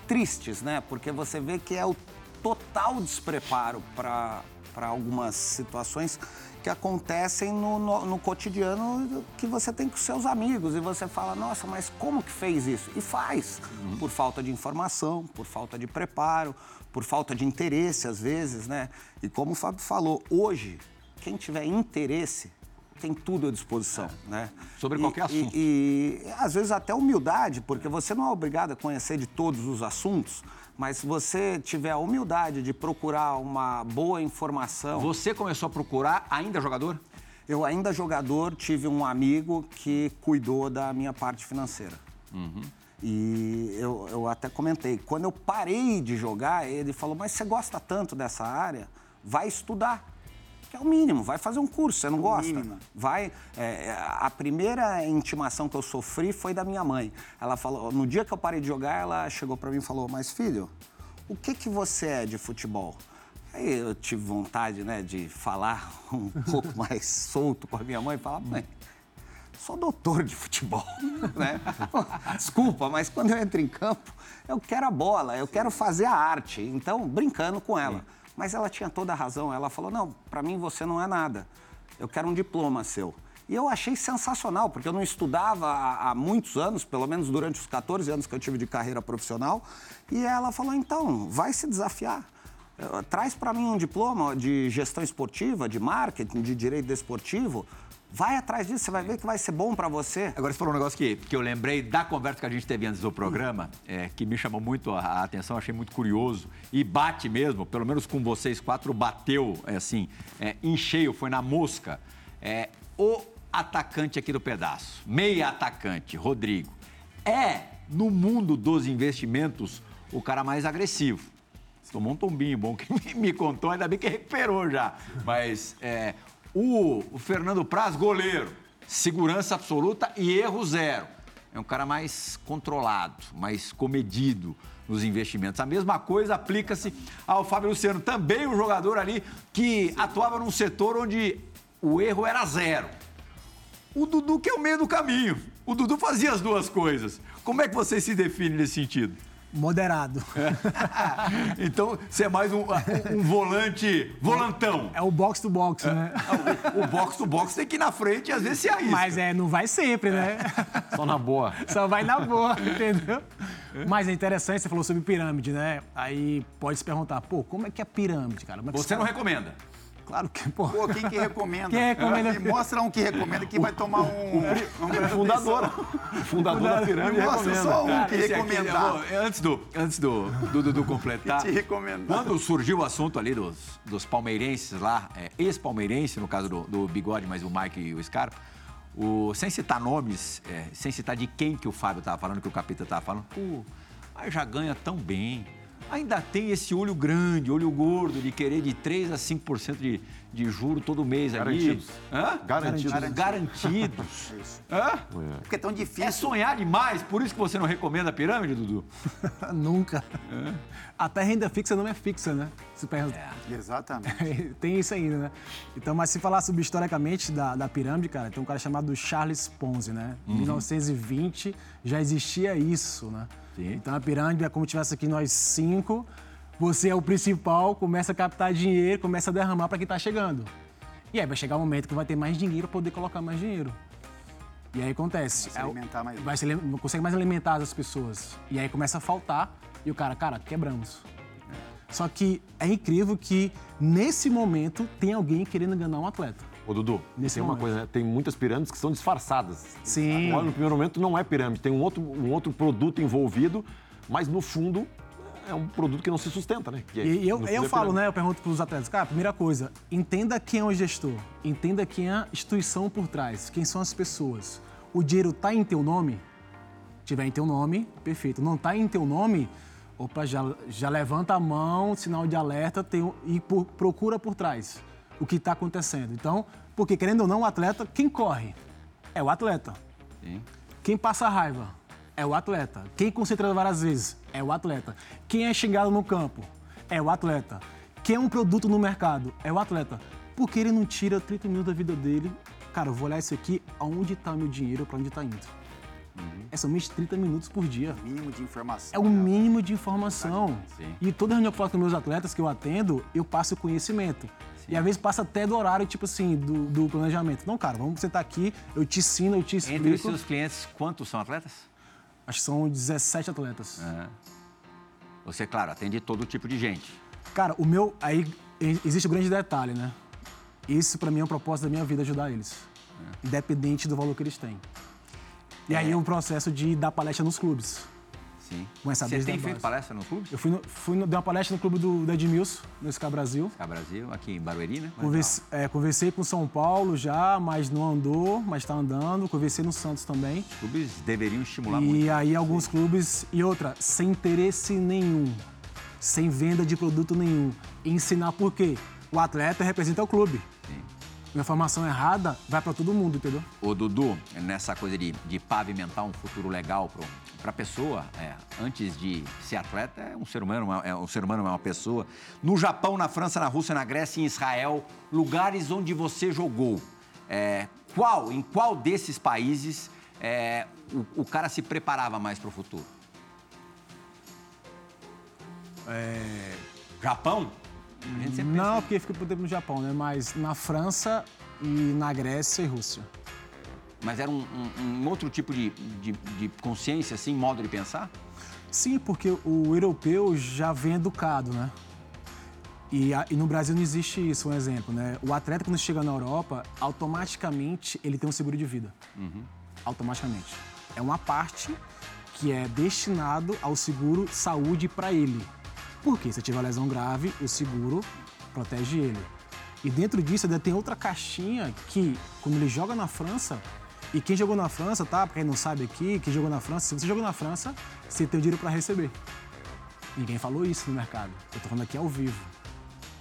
tristes, né? Porque você vê que é o total despreparo para algumas situações que acontecem no, no, no, cotidiano que você tem com seus amigos. E você fala, nossa, mas como que fez isso? E faz. Uhum. Por falta de informação, por falta de preparo, por falta de interesse, às vezes, né? E como o Fábio falou, hoje, quem tiver interesse tem tudo à disposição, é. né? Sobre e, qualquer assunto. E, e, às vezes até humildade, porque você não é obrigado a conhecer de todos os assuntos, mas se você tiver a humildade de procurar uma boa informação. Você começou a procurar ainda jogador? Eu ainda jogador tive um amigo que cuidou da minha parte financeira. Uhum. E eu, eu até comentei, quando eu parei de jogar, ele falou, mas você gosta tanto dessa área, vai estudar que é o mínimo, vai fazer um curso, você não o gosta? Mínimo. Vai. É, a primeira intimação que eu sofri foi da minha mãe. Ela falou, no dia que eu parei de jogar, ela chegou para mim e falou: Mas filho, o que que você é de futebol? Aí eu tive vontade, né, de falar um pouco mais solto com a minha mãe e falar: Mãe, sou doutor de futebol, né? Desculpa, mas quando eu entro em campo, eu quero a bola, eu quero fazer a arte. Então, brincando com ela. Mas ela tinha toda a razão. Ela falou: não, para mim você não é nada. Eu quero um diploma seu. E eu achei sensacional, porque eu não estudava há, há, muitos anos, pelo menos durante os 14 anos que eu tive de carreira profissional. E ela falou: então, vai se desafiar. Eh, traz para mim um diploma de gestão esportiva, de marketing, de direito desportivo. Vai atrás disso, você vai ver que vai ser bom para você. Agora, você falou um negócio que, que eu lembrei da conversa que a gente teve antes do programa, é, que me chamou muito a atenção, achei muito curioso. E bate mesmo, pelo menos com vocês quatro, bateu, é, assim, é, em cheio, foi na mosca. É, o atacante aqui do pedaço, meia atacante, Rodrigo, é, no mundo dos investimentos, o cara mais agressivo. Tomou um tombinho bom que me contou, ainda bem que recuperou já. Mas é, o, Fernando Praz, goleiro, segurança absoluta e erro zero. É um cara mais controlado, mais comedido nos investimentos. A mesma coisa aplica-se ao Fábio Luciano, também um jogador ali que atuava num setor onde o erro era zero. O Dudu que é o meio do caminho. O Dudu fazia as duas coisas. Como é que você se define nesse sentido? Moderado. então, você é mais um, um, volante volantão. É o box to box, né? O box to box tem que ir na frente e às vezes se arrisca. Mas é, não vai sempre, né? Só na boa. Só vai na boa, entendeu? Mas é interessante, você falou sobre pirâmide, né? Aí pode se perguntar, pô, como é que é pirâmide, cara? Como é que Você não recomenda. Claro que, pô. Pô, quem que recomenda? Quem recomenda? Me mostra um que recomenda que vai tomar um. um Fundador. Fundador da pirâmide Me mostra recomenda. só um Cara, que esse aqui, eu antes do, antes do, do Dudu completar, Que te recomendar. quando surgiu o assunto ali dos, dos palmeirenses lá, é, ex-palmeirense, no caso do, do Bigode, mas o Mike e o Scarpa, o, sem citar nomes, é, sem citar de quem que o Fábio estava falando, que o Capita estava falando, pô, mas já ganha tão bem. Ainda tem esse olho grande, olho gordo, de querer de 3 a 5% de, de juro todo mês Garantidos. ali. Hã? Garantidos. Garantidos. Hã? Porque é tão É difícil. sonhar demais, por isso que você não recomenda a pirâmide, Dudu? Nunca. Até renda fixa não é fixa, né? Se pergunta. Exatamente. tem isso ainda, né? Então, mas se falar sobre historicamente da, da pirâmide, cara, tem um cara chamado Charles Ponzi, né? Em 1920 já existia isso, né? Sim. Então a pirâmide é como se tivesse aqui nós cinco, você é o principal, começa a captar dinheiro, começa a derramar para quem tá chegando. E aí vai chegar um momento que vai ter mais dinheiro para poder colocar mais dinheiro. E aí acontece. Vai se é alimentar mais. Vai se, não consegue mais alimentar as pessoas. E aí começa a faltar e o cara, cara, quebramos. Só que é incrível que nesse momento tem alguém querendo enganar um atleta. Ô, Dudu, Nesse tem uma momento. coisa, né? Tem muitas pirâmides que são disfarçadas. Sim. Olha, no primeiro momento não é pirâmide, tem um outro, um outro produto envolvido, mas no fundo é um produto que não se sustenta, né? É- E eu, eu é falo, né? Eu pergunto para os atletas, cara, primeira coisa, entenda quem é o gestor, entenda quem é a instituição por trás, quem são as pessoas. O dinheiro tá em teu nome? Tiver em teu nome, perfeito. Não tá em teu nome, opa, já, já levanta a mão, sinal de alerta tem, e por- procura por trás o que está acontecendo. Então, porque querendo ou não, o atleta, quem corre? É o atleta. Sim. Quem passa raiva é o atleta. Quem concentra várias vezes é o atleta. Quem é xingado no campo é o atleta. Quem é um produto no mercado é o atleta. Porque ele não tira 30 minutos da vida dele. Cara, eu vou olhar isso aqui, aonde está meu dinheiro, para onde está indo. É somente 30 minutos por dia. Mínimo de informação. É o mínimo de informação. Sim. E toda reunião que eu falo com meus atletas que eu atendo, eu passo conhecimento. E às vezes passa até do horário, tipo assim, do, do planejamento. Não, cara, vamos sentar aqui, eu te ensino, eu te explico. Entre os seus clientes, quantos são atletas? Acho que são 17 atletas. Você, claro, atende todo tipo de gente. Cara, o meu. Aí existe um grande detalhe, né? Isso pra mim é um propósito da minha vida ajudar eles. Independente do valor que eles têm. E aí é um processo de dar palestra nos clubes. Sim. Você tem feito base. palestra no clube? Eu fui, no, fui no, dei uma palestra no clube do, do Edmilson, no SK Brasil. Cá Brasil, aqui em Barueri, né? Converse- é, conversei com São Paulo já, mas não andou, mas tá andando. Conversei no Santos também. Os clubes deveriam estimular muito. E aí alguns clubes. E outra, sem interesse nenhum. Sem venda de produto nenhum. Ensinar por quê? O atleta representa o clube. Sim. Uma informação errada vai para todo mundo, entendeu? Ô, Dudu, nessa coisa de, de pavimentar um futuro legal para a pessoa, é, antes de ser atleta, é um ser humano, uma- é um ser humano, é uma pessoa. No Japão, na França, na Rússia, na Grécia e em Israel, lugares onde você jogou. é, qual, em qual desses países é, o, o cara se preparava mais para o futuro? Japão? Sempre pensa Não, porque fica por tempo no Japão, né? Mas na França e na Grécia e Rússia. Mas era um, um- um outro tipo de, de, de consciência, assim, modo de pensar? Sim, porque o europeu já vem educado, né? E, a- e no Brasil não existe isso, um exemplo, né? O atleta, quando chega na Europa, automaticamente ele tem um seguro de vida. Automaticamente. É uma parte que é destinado ao seguro saúde para ele. Por quê? Se tiver lesão grave, o seguro protege ele. E dentro disso ainda tem outra caixinha que, quando ele joga na França, e quem jogou na França, tá? Pra quem não sabe aqui, quem jogou na França, se você jogou na França, você tem o dinheiro para receber. Ninguém falou isso no mercado. Eu tô falando aqui ao vivo.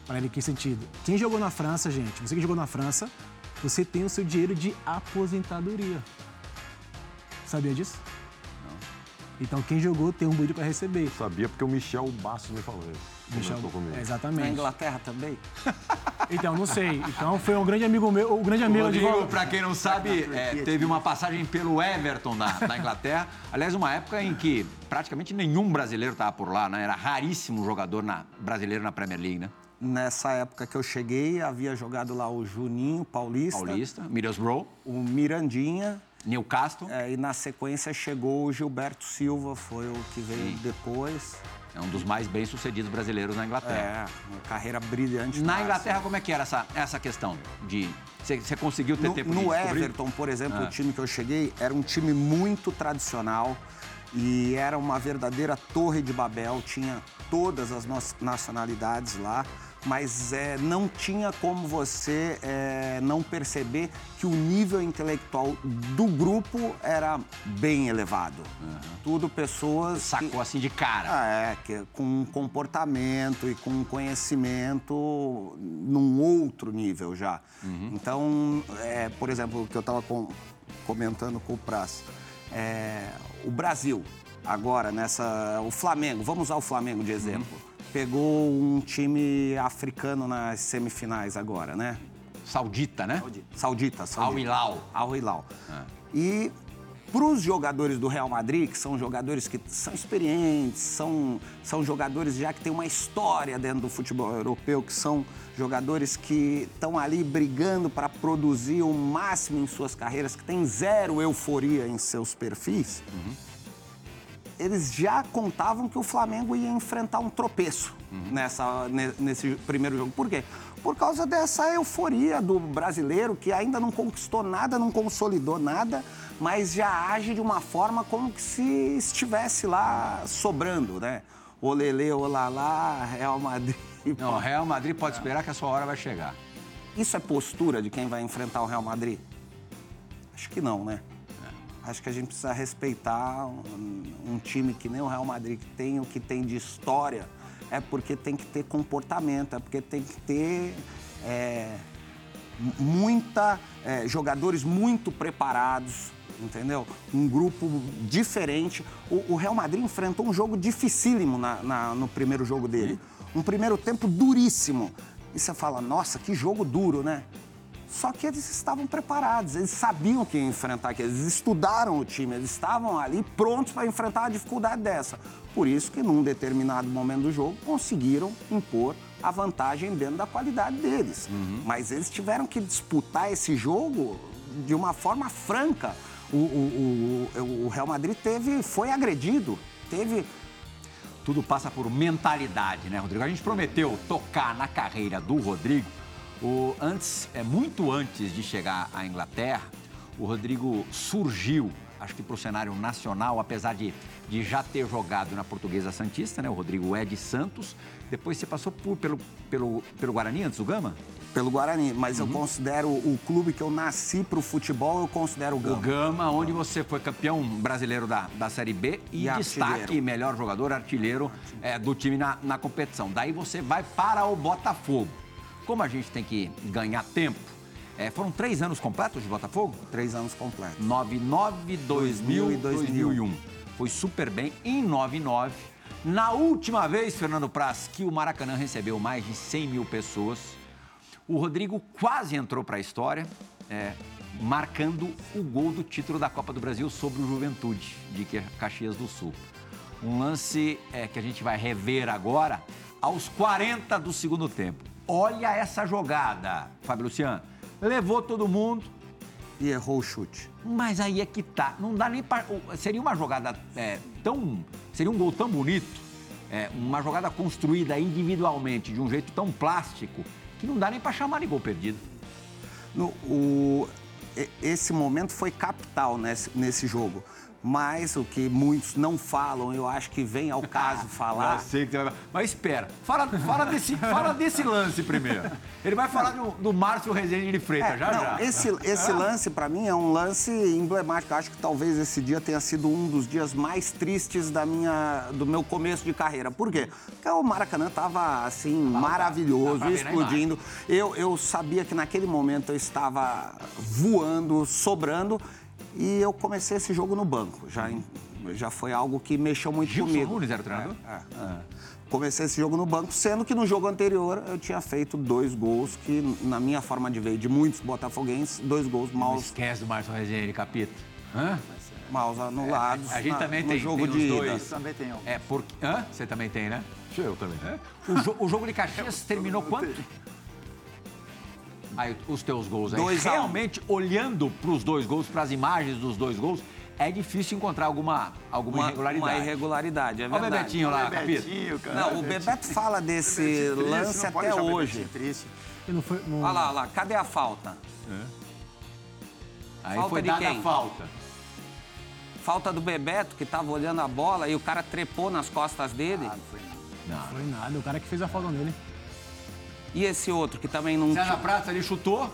Para ele em que sentido? Quem jogou na França, gente, você que jogou na França, você tem o seu dinheiro de aposentadoria. Sabia disso? Não. Então quem jogou tem um dinheiro para receber. Sabia porque o Michel Basso me falou. Ele Michel, comentou comigo. é, Na exatamente. Inglaterra também? Então, não sei. Então, foi um grande amigo meu, um grande amigo de Rodrigo, para quem não sabe, é, teve uma passagem pelo Everton na, na Inglaterra. Aliás, uma época em que praticamente nenhum brasileiro estava por lá, né? Era raríssimo jogador na, brasileiro na Premier League, né? Nessa época que eu cheguei, havia jogado lá o Juninho Paulista, Paulista, Middlesbrough, o Mirandinha, Newcastle. é, e na sequência chegou o Gilberto Silva, foi o que veio Sim. depois. É um dos mais bem-sucedidos brasileiros na Inglaterra. É, uma carreira brilhante. Na. Inglaterra, como é que era essa, essa questão de... Você conseguiu ter No, tempo de no? Everton, por exemplo, Ah. o time que eu cheguei era um time muito tradicional e era uma verdadeira torre de Babel, tinha todas as nacionalidades lá, mas é, não tinha como você é, não perceber que o nível intelectual do grupo era bem elevado. Tudo pessoas que- Sacou assim de cara. ah, é, que com um comportamento e com um conhecimento num outro nível já. Então, é, por exemplo, o que eu estava comentando com o Praz, é, o Brasil, agora nessa. O Flamengo, vamos usar o Flamengo de exemplo. Pegou um time africano nas semifinais agora, né? Saudita, né? Saudita, Saudita. Al Hilal. Al Hilal. E para os jogadores do Real Madrid, que são jogadores que são experientes, são, são jogadores já que têm uma história dentro do futebol europeu, que são jogadores que estão ali brigando para produzir o máximo em suas carreiras, que têm zero euforia em seus perfis, eles já contavam que o Flamengo ia enfrentar um tropeço nessa, ne- nesse primeiro jogo. Por quê? Por causa dessa euforia do brasileiro que ainda não conquistou nada, não consolidou nada, mas já age de uma forma como que se estivesse lá sobrando, né? Olele, olalá, Real Madrid. Não, Real Madrid pode esperar que a sua hora vai chegar. Isso é postura de quem vai enfrentar o Real Madrid? Acho que não, né? Acho que a gente precisa respeitar um, um time que nem o Real Madrid, que tem o que tem de história, é porque tem que ter comportamento, é porque tem que ter é, muita é, jogadores muito preparados, entendeu? Um grupo diferente. O, o Real Madrid enfrentou um jogo dificílimo na- na- no primeiro jogo dele. Um primeiro tempo duríssimo. E você fala, nossa, que jogo duro, né? Só que eles estavam preparados, eles sabiam que ia enfrentar aquilo, eles estudaram o time, eles estavam ali prontos para enfrentar a dificuldade dessa. Por isso que, num determinado momento do jogo, conseguiram impor a vantagem dentro da qualidade deles. Mas eles tiveram que disputar esse jogo de uma forma franca. O, o- o- o Real Madrid teve, foi agredido, teve Tudo passa por mentalidade, né, Rodrigo? A gente prometeu tocar na carreira do Rodrigo. O, antes, é muito antes de chegar à Inglaterra, o Rodrigo surgiu, acho que para o cenário nacional, apesar de, de já ter jogado na Portuguesa Santista, né? O Rodrigo é de Santos. Depois você passou por, pelo, pelo, pelo Guarani antes do Gama? pelo Guarani, mas eu considero o clube que eu nasci para o futebol, eu considero o O Gama. Gama, onde você foi campeão brasileiro da, da Série B e, E destaque artilheiro. melhor jogador, artilheiro é, do time na, na competição. Daí você vai para o Botafogo. Como a gente tem que ganhar tempo, é, foram três anos completos de Botafogo? Três anos completos. 99, 2000 e 2001. Foi super bem em 99. Na última vez, Fernando Praz, que o Maracanã recebeu mais de 100 mil pessoas, o Rodrigo quase entrou para a história, é, marcando o gol do título da Copa do Brasil sobre o Juventude, de Ca- Caxias do Sul. Um lance é, que a gente vai rever agora, aos 40 do segundo tempo. Olha essa jogada, Fábio Luciano. Levou todo mundo, E errou o chute. mas aí é que tá. Não dá nem para. Seria uma jogada é, tão. Seria um gol tão bonito, é, uma jogada construída individualmente, de um jeito tão plástico, que não dá nem para chamar de gol perdido. No- o- esse momento foi capital nesse, nesse jogo. Mas o que muitos não falam, eu acho que vem ao caso falar. Eu sei que vai... Mas espera, fala, fala, desse, fala desse lance primeiro. Ele vai falar do, do Márcio Rezende de Freitas, É, já não, já. Esse, esse lance, pra mim, é um lance emblemático. Eu acho que talvez esse dia tenha sido um dos dias mais tristes da minha, do meu começo de carreira. Por quê? Porque o Maracanã tava, assim, maravilhoso, na explodindo. Eu, eu sabia que naquele momento eu estava voando, sobrando. E eu comecei esse jogo no banco. Já, em- já foi algo que mexeu muito Gilson comigo. Nunes era o treinador? É, é. comecei esse jogo no banco, sendo que no jogo anterior eu tinha feito dois gols que, na minha forma de ver, de muitos botafoguenses, dois gols Não mal, esquece do Márcio Rezende, capita. Hã? mal anulados A gente na- também no tem, jogo tem de os ida. dois. Também tem um. É, porque... Hã? Você também tem, né? Eu também. O, jo- o jogo de Caxias terminou quanto? Aí, os teus gols aí. Dois a um. Realmente, olhando para os dois gols, para as imagens dos dois gols, é difícil encontrar alguma, alguma Uma, irregularidade. uma irregularidade, é Olha o verdade. Bebetinho lá, capita. Bebetinho, cara. Não, o Bebeto fala desse Bebetinho triste, lance até hoje. Triste. Não foi. Não... Olha lá, olha lá, cadê a falta? Aí Falta foi de dada quem? a falta. Falta do Bebeto, que tava olhando a bola e o cara trepou nas costas dele. Ah, não foi não. Não. Foi nada, o cara que fez a falta nele. E esse outro, que também não César tinha... Prata ali chutou.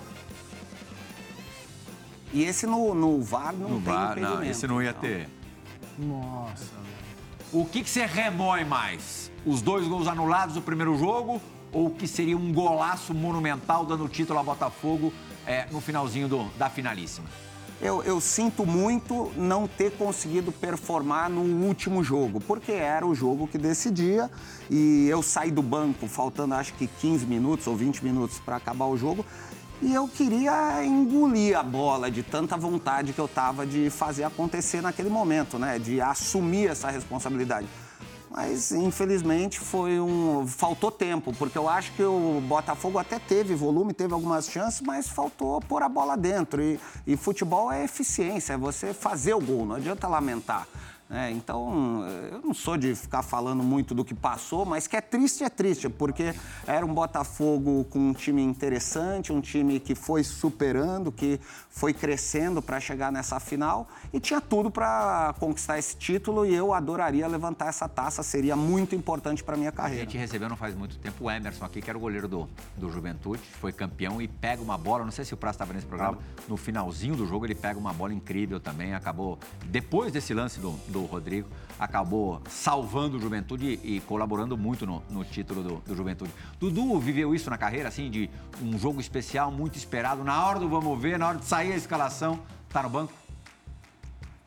E esse no, no VAR não No tem VAR, impedimento. não, esse não ia então. ter. Nossa, velho. O que, que você remói mais? Os dois gols anulados do primeiro jogo ou o que seria um golaço monumental dando título ao Botafogo é, no finalzinho do- da finalíssima? Eu, eu sinto muito não ter conseguido performar no último jogo, porque era o jogo que decidia e eu saí do banco faltando acho que 15 minutos ou 20 minutos para acabar o jogo e eu queria engolir a bola de tanta vontade que eu tava de fazer acontecer naquele momento, né? De assumir essa responsabilidade. Mas infelizmente foi um. faltou tempo, porque eu acho que o Botafogo até teve volume, teve algumas chances, mas faltou pôr a bola dentro. E, e futebol é eficiência, é você fazer o gol, não adianta lamentar. Né? então, eu não sou de ficar falando muito do que passou, mas que é triste, é triste, porque era um Botafogo com um time interessante, um time que foi superando, que foi crescendo para chegar nessa final e tinha tudo para conquistar esse título e eu adoraria levantar essa taça, seria muito importante para minha A carreira. gente recebeu não faz muito tempo o Emerson aqui, que era o goleiro do, do Juventude, foi campeão e pega uma bola, não sei se o Prazo estava nesse programa, no finalzinho do jogo ele pega uma bola incrível também, acabou, depois desse lance do, do Rodrigo, acabou salvando o Juventude e, e colaborando muito no, no título do, do Juventude. Dudu viveu isso na carreira, assim, de um jogo especial, muito esperado, na hora do vamos ver, na hora de sair a escalação, tá no banco?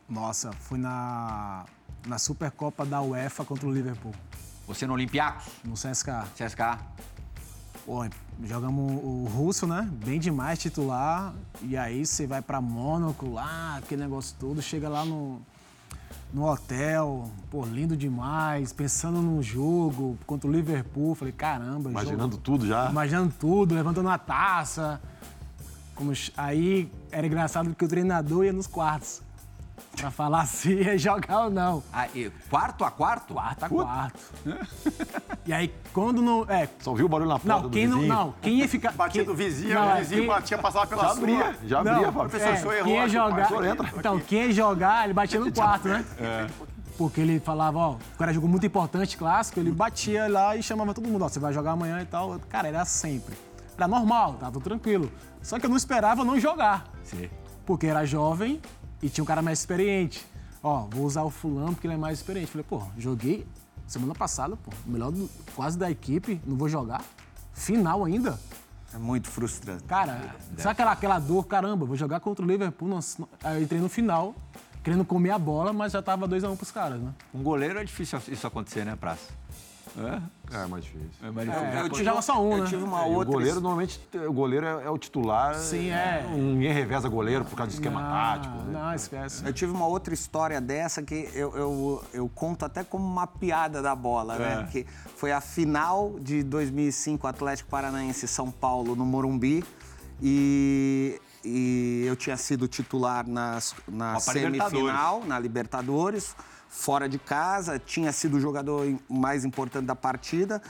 Nossa, fui na, na Supercopa da UEFA contra o Liverpool, Você no Olympiacos, no CSKA. CSK, Pô, jogamos o Russo, né? Bem demais, titular. E aí você vai pra Mônaco lá, aquele negócio todo. Chega lá no, no hotel, pô, lindo demais. Pensando no jogo contra o Liverpool. Falei, caramba. Imaginando jogo- tudo já. Imaginando tudo, levantando uma taça. Como, aí era engraçado porque o treinador ia nos quartos. Pra falar se ia jogar ou não. ah, e quarto a quarto? Quarto a quarto. e aí, quando não. É, Só viu o barulho na porta não, do quem não, vizinho? não, quem ia ficar. Batia quem- do vizinho, Não, o é, vizinho quem- batia, passava pela Já sua. abria, já Não, abria, Fábio. professor, é, o senhor errou quem ia jogar, pai, o. Então, quem ia jogar, ele batia no quarto, né? Porque ele falava, ó, o cara jogou muito importante, clássico, ele batia lá e chamava todo mundo, ó, você vai jogar amanhã e tal. Cara, era sempre. Era normal, tava tudo tranquilo. Só que eu não esperava não jogar. Sim. Porque era jovem e tinha um cara mais experiente. Ó, vou usar o fulano porque ele é mais experiente. Falei, pô, joguei semana passada, pô, melhor do- quase da equipe, não vou jogar. Final ainda. É muito frustrante. Cara, sabe aquela, aquela dor? Caramba, vou jogar contra o Liverpool. Nossa, aí eu entrei no final, querendo comer a bola, mas já tava 2x1 pros caras, né? Um goleiro é difícil isso acontecer, né, Praça? É mais difícil. É mais É, difícil. eu tive- só um, eu né? tive uma o outra goleiro, normalmente, o goleiro é, é o titular. Sim, é. Ninguém reveza goleiro por causa de esquema tático. né? Não, esquece. Eu tive uma outra história dessa que eu, eu, eu conto até como uma piada da bola, né? Que foi a final de 2005 Atlético Paranaense e São Paulo no Morumbi e, e eu tinha sido titular nas, na Copa semifinal, na Libertadores, fora de casa, tinha sido o jogador mais importante da partida.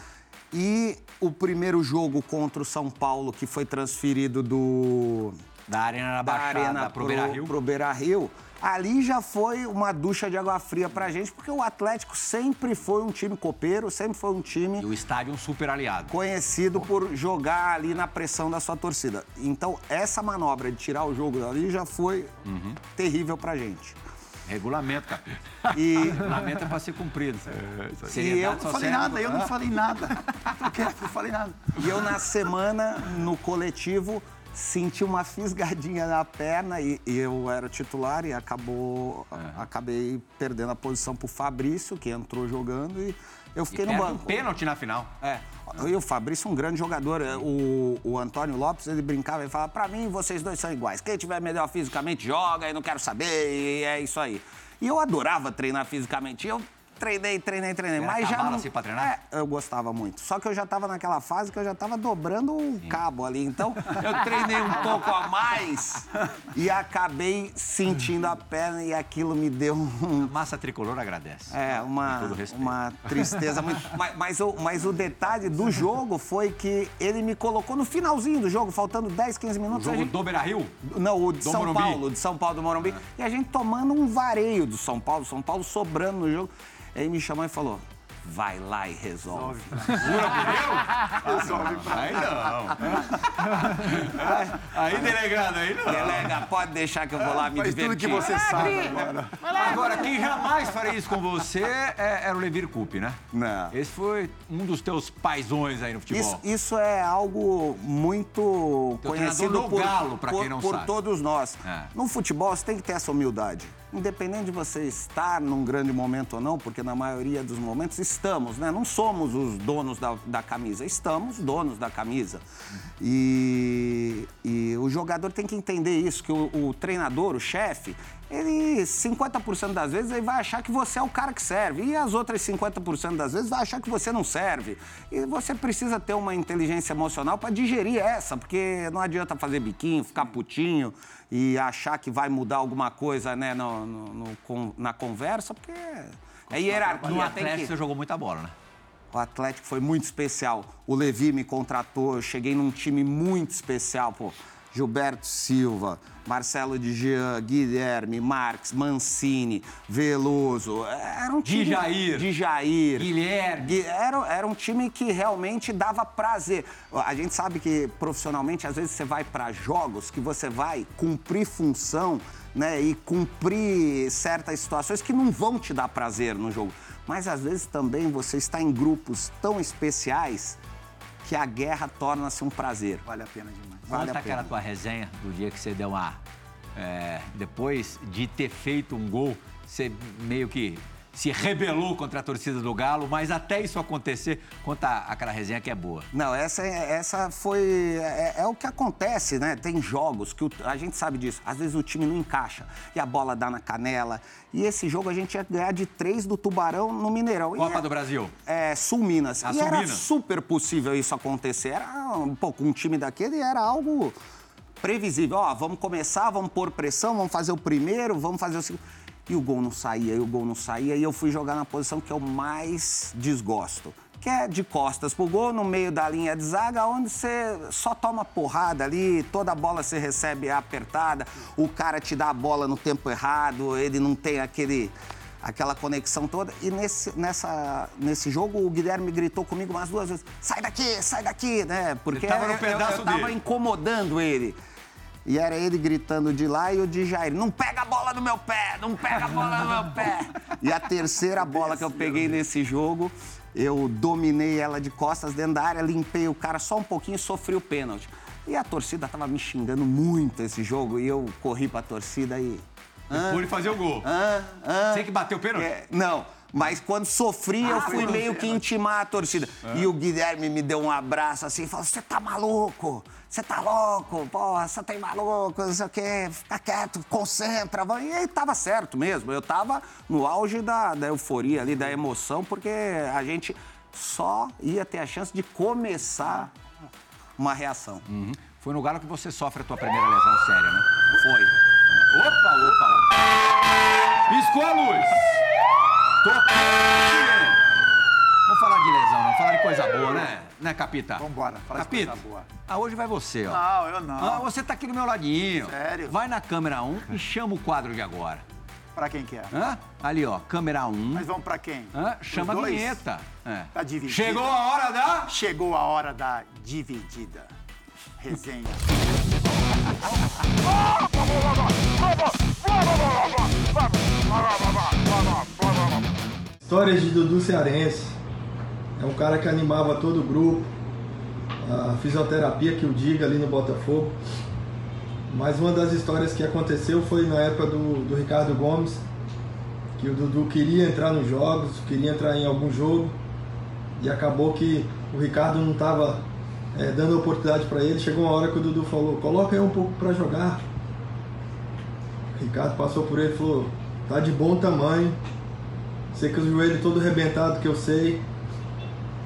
E o primeiro jogo contra o São Paulo, que foi transferido do, Da Arena da da Baixada arena pro Beira-Rio. pro Beira-Rio, ali já foi uma ducha de água fria pra gente, porque o Atlético sempre foi um time copeiro, sempre foi um E time o estádio um super aliado. conhecido por jogar ali na pressão da sua torcida. Então, essa manobra de tirar o jogo dali já foi Uhum. terrível pra gente. Regulamento, capeta. E Regulamento é pra ser cumprido. E Seriedade eu Eu não falei nada, eu não falei nada. Quieto, não falei nada. E eu, na semana, no coletivo, senti uma fisgadinha na perna e, e eu era o titular e acabou, É. acabei perdendo a posição pro Fabrício, que entrou jogando e eu E fiquei no perde um banco. pênalti na final. É. E o Fabrício é um grande jogador. O, o Antônio Lopes, ele brincava e falava, pra mim, vocês dois são iguais. Quem tiver melhor fisicamente, joga e não quero saber, e é isso aí. E eu adorava treinar fisicamente. Eu treinei, treinei, treinei. Era mas já não... assim pra treinar? É, eu gostava muito. Só que eu já tava naquela fase que eu já tava dobrando o cabo ali. Então, eu treinei um pouco a mais e acabei sentindo a perna e aquilo me deu um, Massa tricolor agradece. é, uma, uma tristeza muito. mas, mas, o, mas o detalhe do jogo foi que ele me colocou no finalzinho do jogo, faltando 10, 15 O minutos. a jogo gente- do Beira-Rio? Não, o de do São Morumbi. Paulo, de São Paulo do Morumbi. E a gente tomando um vareio do São Paulo, São Paulo sobrando no jogo. Aí me chamou e falou: vai lá e resolve. Aí não. aí, delegado, aí não. Delega, pode deixar que eu vou lá me Faz tudo divertir. que você sabe agora. Agora, quem jamais faria isso com você é- era o Levir Coupe, né? Não. Esse foi um dos teus paizões aí no futebol. Isso, isso é algo muito Teu conhecido por, Galo, por- quem não por sabe. todos nós. É. No futebol, você tem que ter essa humildade. Independente de você estar num grande momento ou não, porque na maioria dos momentos estamos, né? Não somos os donos da, da camisa, estamos donos da camisa. E, e o jogador tem que entender isso, que o, o treinador, o chefe, ele 50% das vezes ele vai achar que você é o cara que serve. E as outras 50% das vezes vai achar que você não serve. E você precisa ter uma inteligência emocional para digerir essa, porque não adianta fazer biquinho, ficar putinho e achar que vai mudar alguma coisa né, no- no- no na conversa, porque é hierarquia. No tem Atlético que- você jogou muita bola, né? o Atlético foi muito especial. O Levi me contratou, eu cheguei num time muito especial, pô. Gilberto Silva, Marcelo de Jean, Guilherme, Marques, Mancini, Veloso. Era um time... Djair. De Jair. Guilherme. Gui- Era, era um time que realmente dava prazer. A gente sabe que profissionalmente, às vezes, você vai para jogos que você vai cumprir função né, e cumprir certas situações que não vão te dar prazer no jogo. Mas às vezes também você está em grupos tão especiais que a guerra torna-se um prazer. Vale a pena demais. Vale Conta a pena. aquela tua resenha do dia que você deu uma. é, depois de ter feito um gol, você meio que se rebelou contra a torcida do Galo, mas até isso acontecer, conta aquela resenha que é boa. Não, essa, essa foi. É, é o que acontece, né? Tem jogos que o- a gente sabe disso. Às vezes o time não encaixa e a bola dá na canela. E esse jogo a gente ia ganhar de três do Tubarão no Mineirão. Copa é- do Brasil. É, Sul Minas. Ah, e Sul era Minas. super possível isso acontecer. Era um pouco um time daquele era algo previsível. Ó, vamos começar, vamos pôr pressão, vamos fazer o primeiro, vamos fazer o segundo. E o gol não saía, e o gol não saía, e eu fui jogar na posição que eu mais desgosto. Que é de costas pro gol, no meio da linha de zaga, onde você só toma porrada ali, toda bola você recebe apertada, o cara te dá a bola no tempo errado, ele não tem aquele aquela conexão toda. E nesse, nessa, nesse jogo, o Guilherme gritou comigo umas duas vezes: sai daqui, sai daqui, né? Porque Ele tava no pedaço eu, eu tava dele. incomodando ele. E era ele gritando de lá e o de Jair: não pega a bola no meu pé, não pega a bola no meu pé. E a terceira bola que eu peguei nesse jogo, eu dominei ela de costas dentro da área, limpei o cara só um pouquinho e sofri o pênalti. E a torcida tava me xingando muito esse jogo e eu corri pra torcida e. Depois de fazer o gol. Ah, ah, Você que bateu o pênalti? é, não, mas quando sofri, eu fui meio que intimar a torcida. E o Guilherme me deu um abraço assim e falou: Você tá maluco? Você tá louco? Porra, você tá maluco? Não sei o quê, fica quieto, concentra. vai." E aí tava certo mesmo. Eu tava no auge da, da euforia ali, da emoção, porque a gente só ia ter a chance de começar uma reação. Uhum. Foi no Galo que você sofre a tua primeira lesão séria, né? Foi. Opa, opa, opa. Piscou a luz. Tocou. Vamos falar de lesão, não. Falar de coisa boa, né? Né, Capita? Vambora, fala de Capita, coisa boa. Ah, hoje vai você, ó. Não, eu não. Ah, você tá aqui do meu ladinho. Sério? Vai na câmera 1 e chama o quadro de agora. Pra quem que é? Hã? Ali, ó, câmera 1. Mas vamos pra quem? Hã? Chama a vinheta. É. Tá dividido. Chegou a hora da... Chegou a hora da dividida. Resenha. Histórias de Dudu Cearense. É um cara que animava todo o grupo. a fisioterapia que o diga ali no Botafogo. Mas uma das histórias que aconteceu foi na época do, do Ricardo Gomes, que o Dudu queria entrar nos jogos, queria entrar em algum jogo, e acabou que o Ricardo não estava é, dando oportunidade para ele. Chegou uma hora que o Dudu falou: coloca aí um pouco para jogar. O Ricardo passou por ele e falou: tá de bom tamanho, sei que o joelho todo arrebentado que eu sei.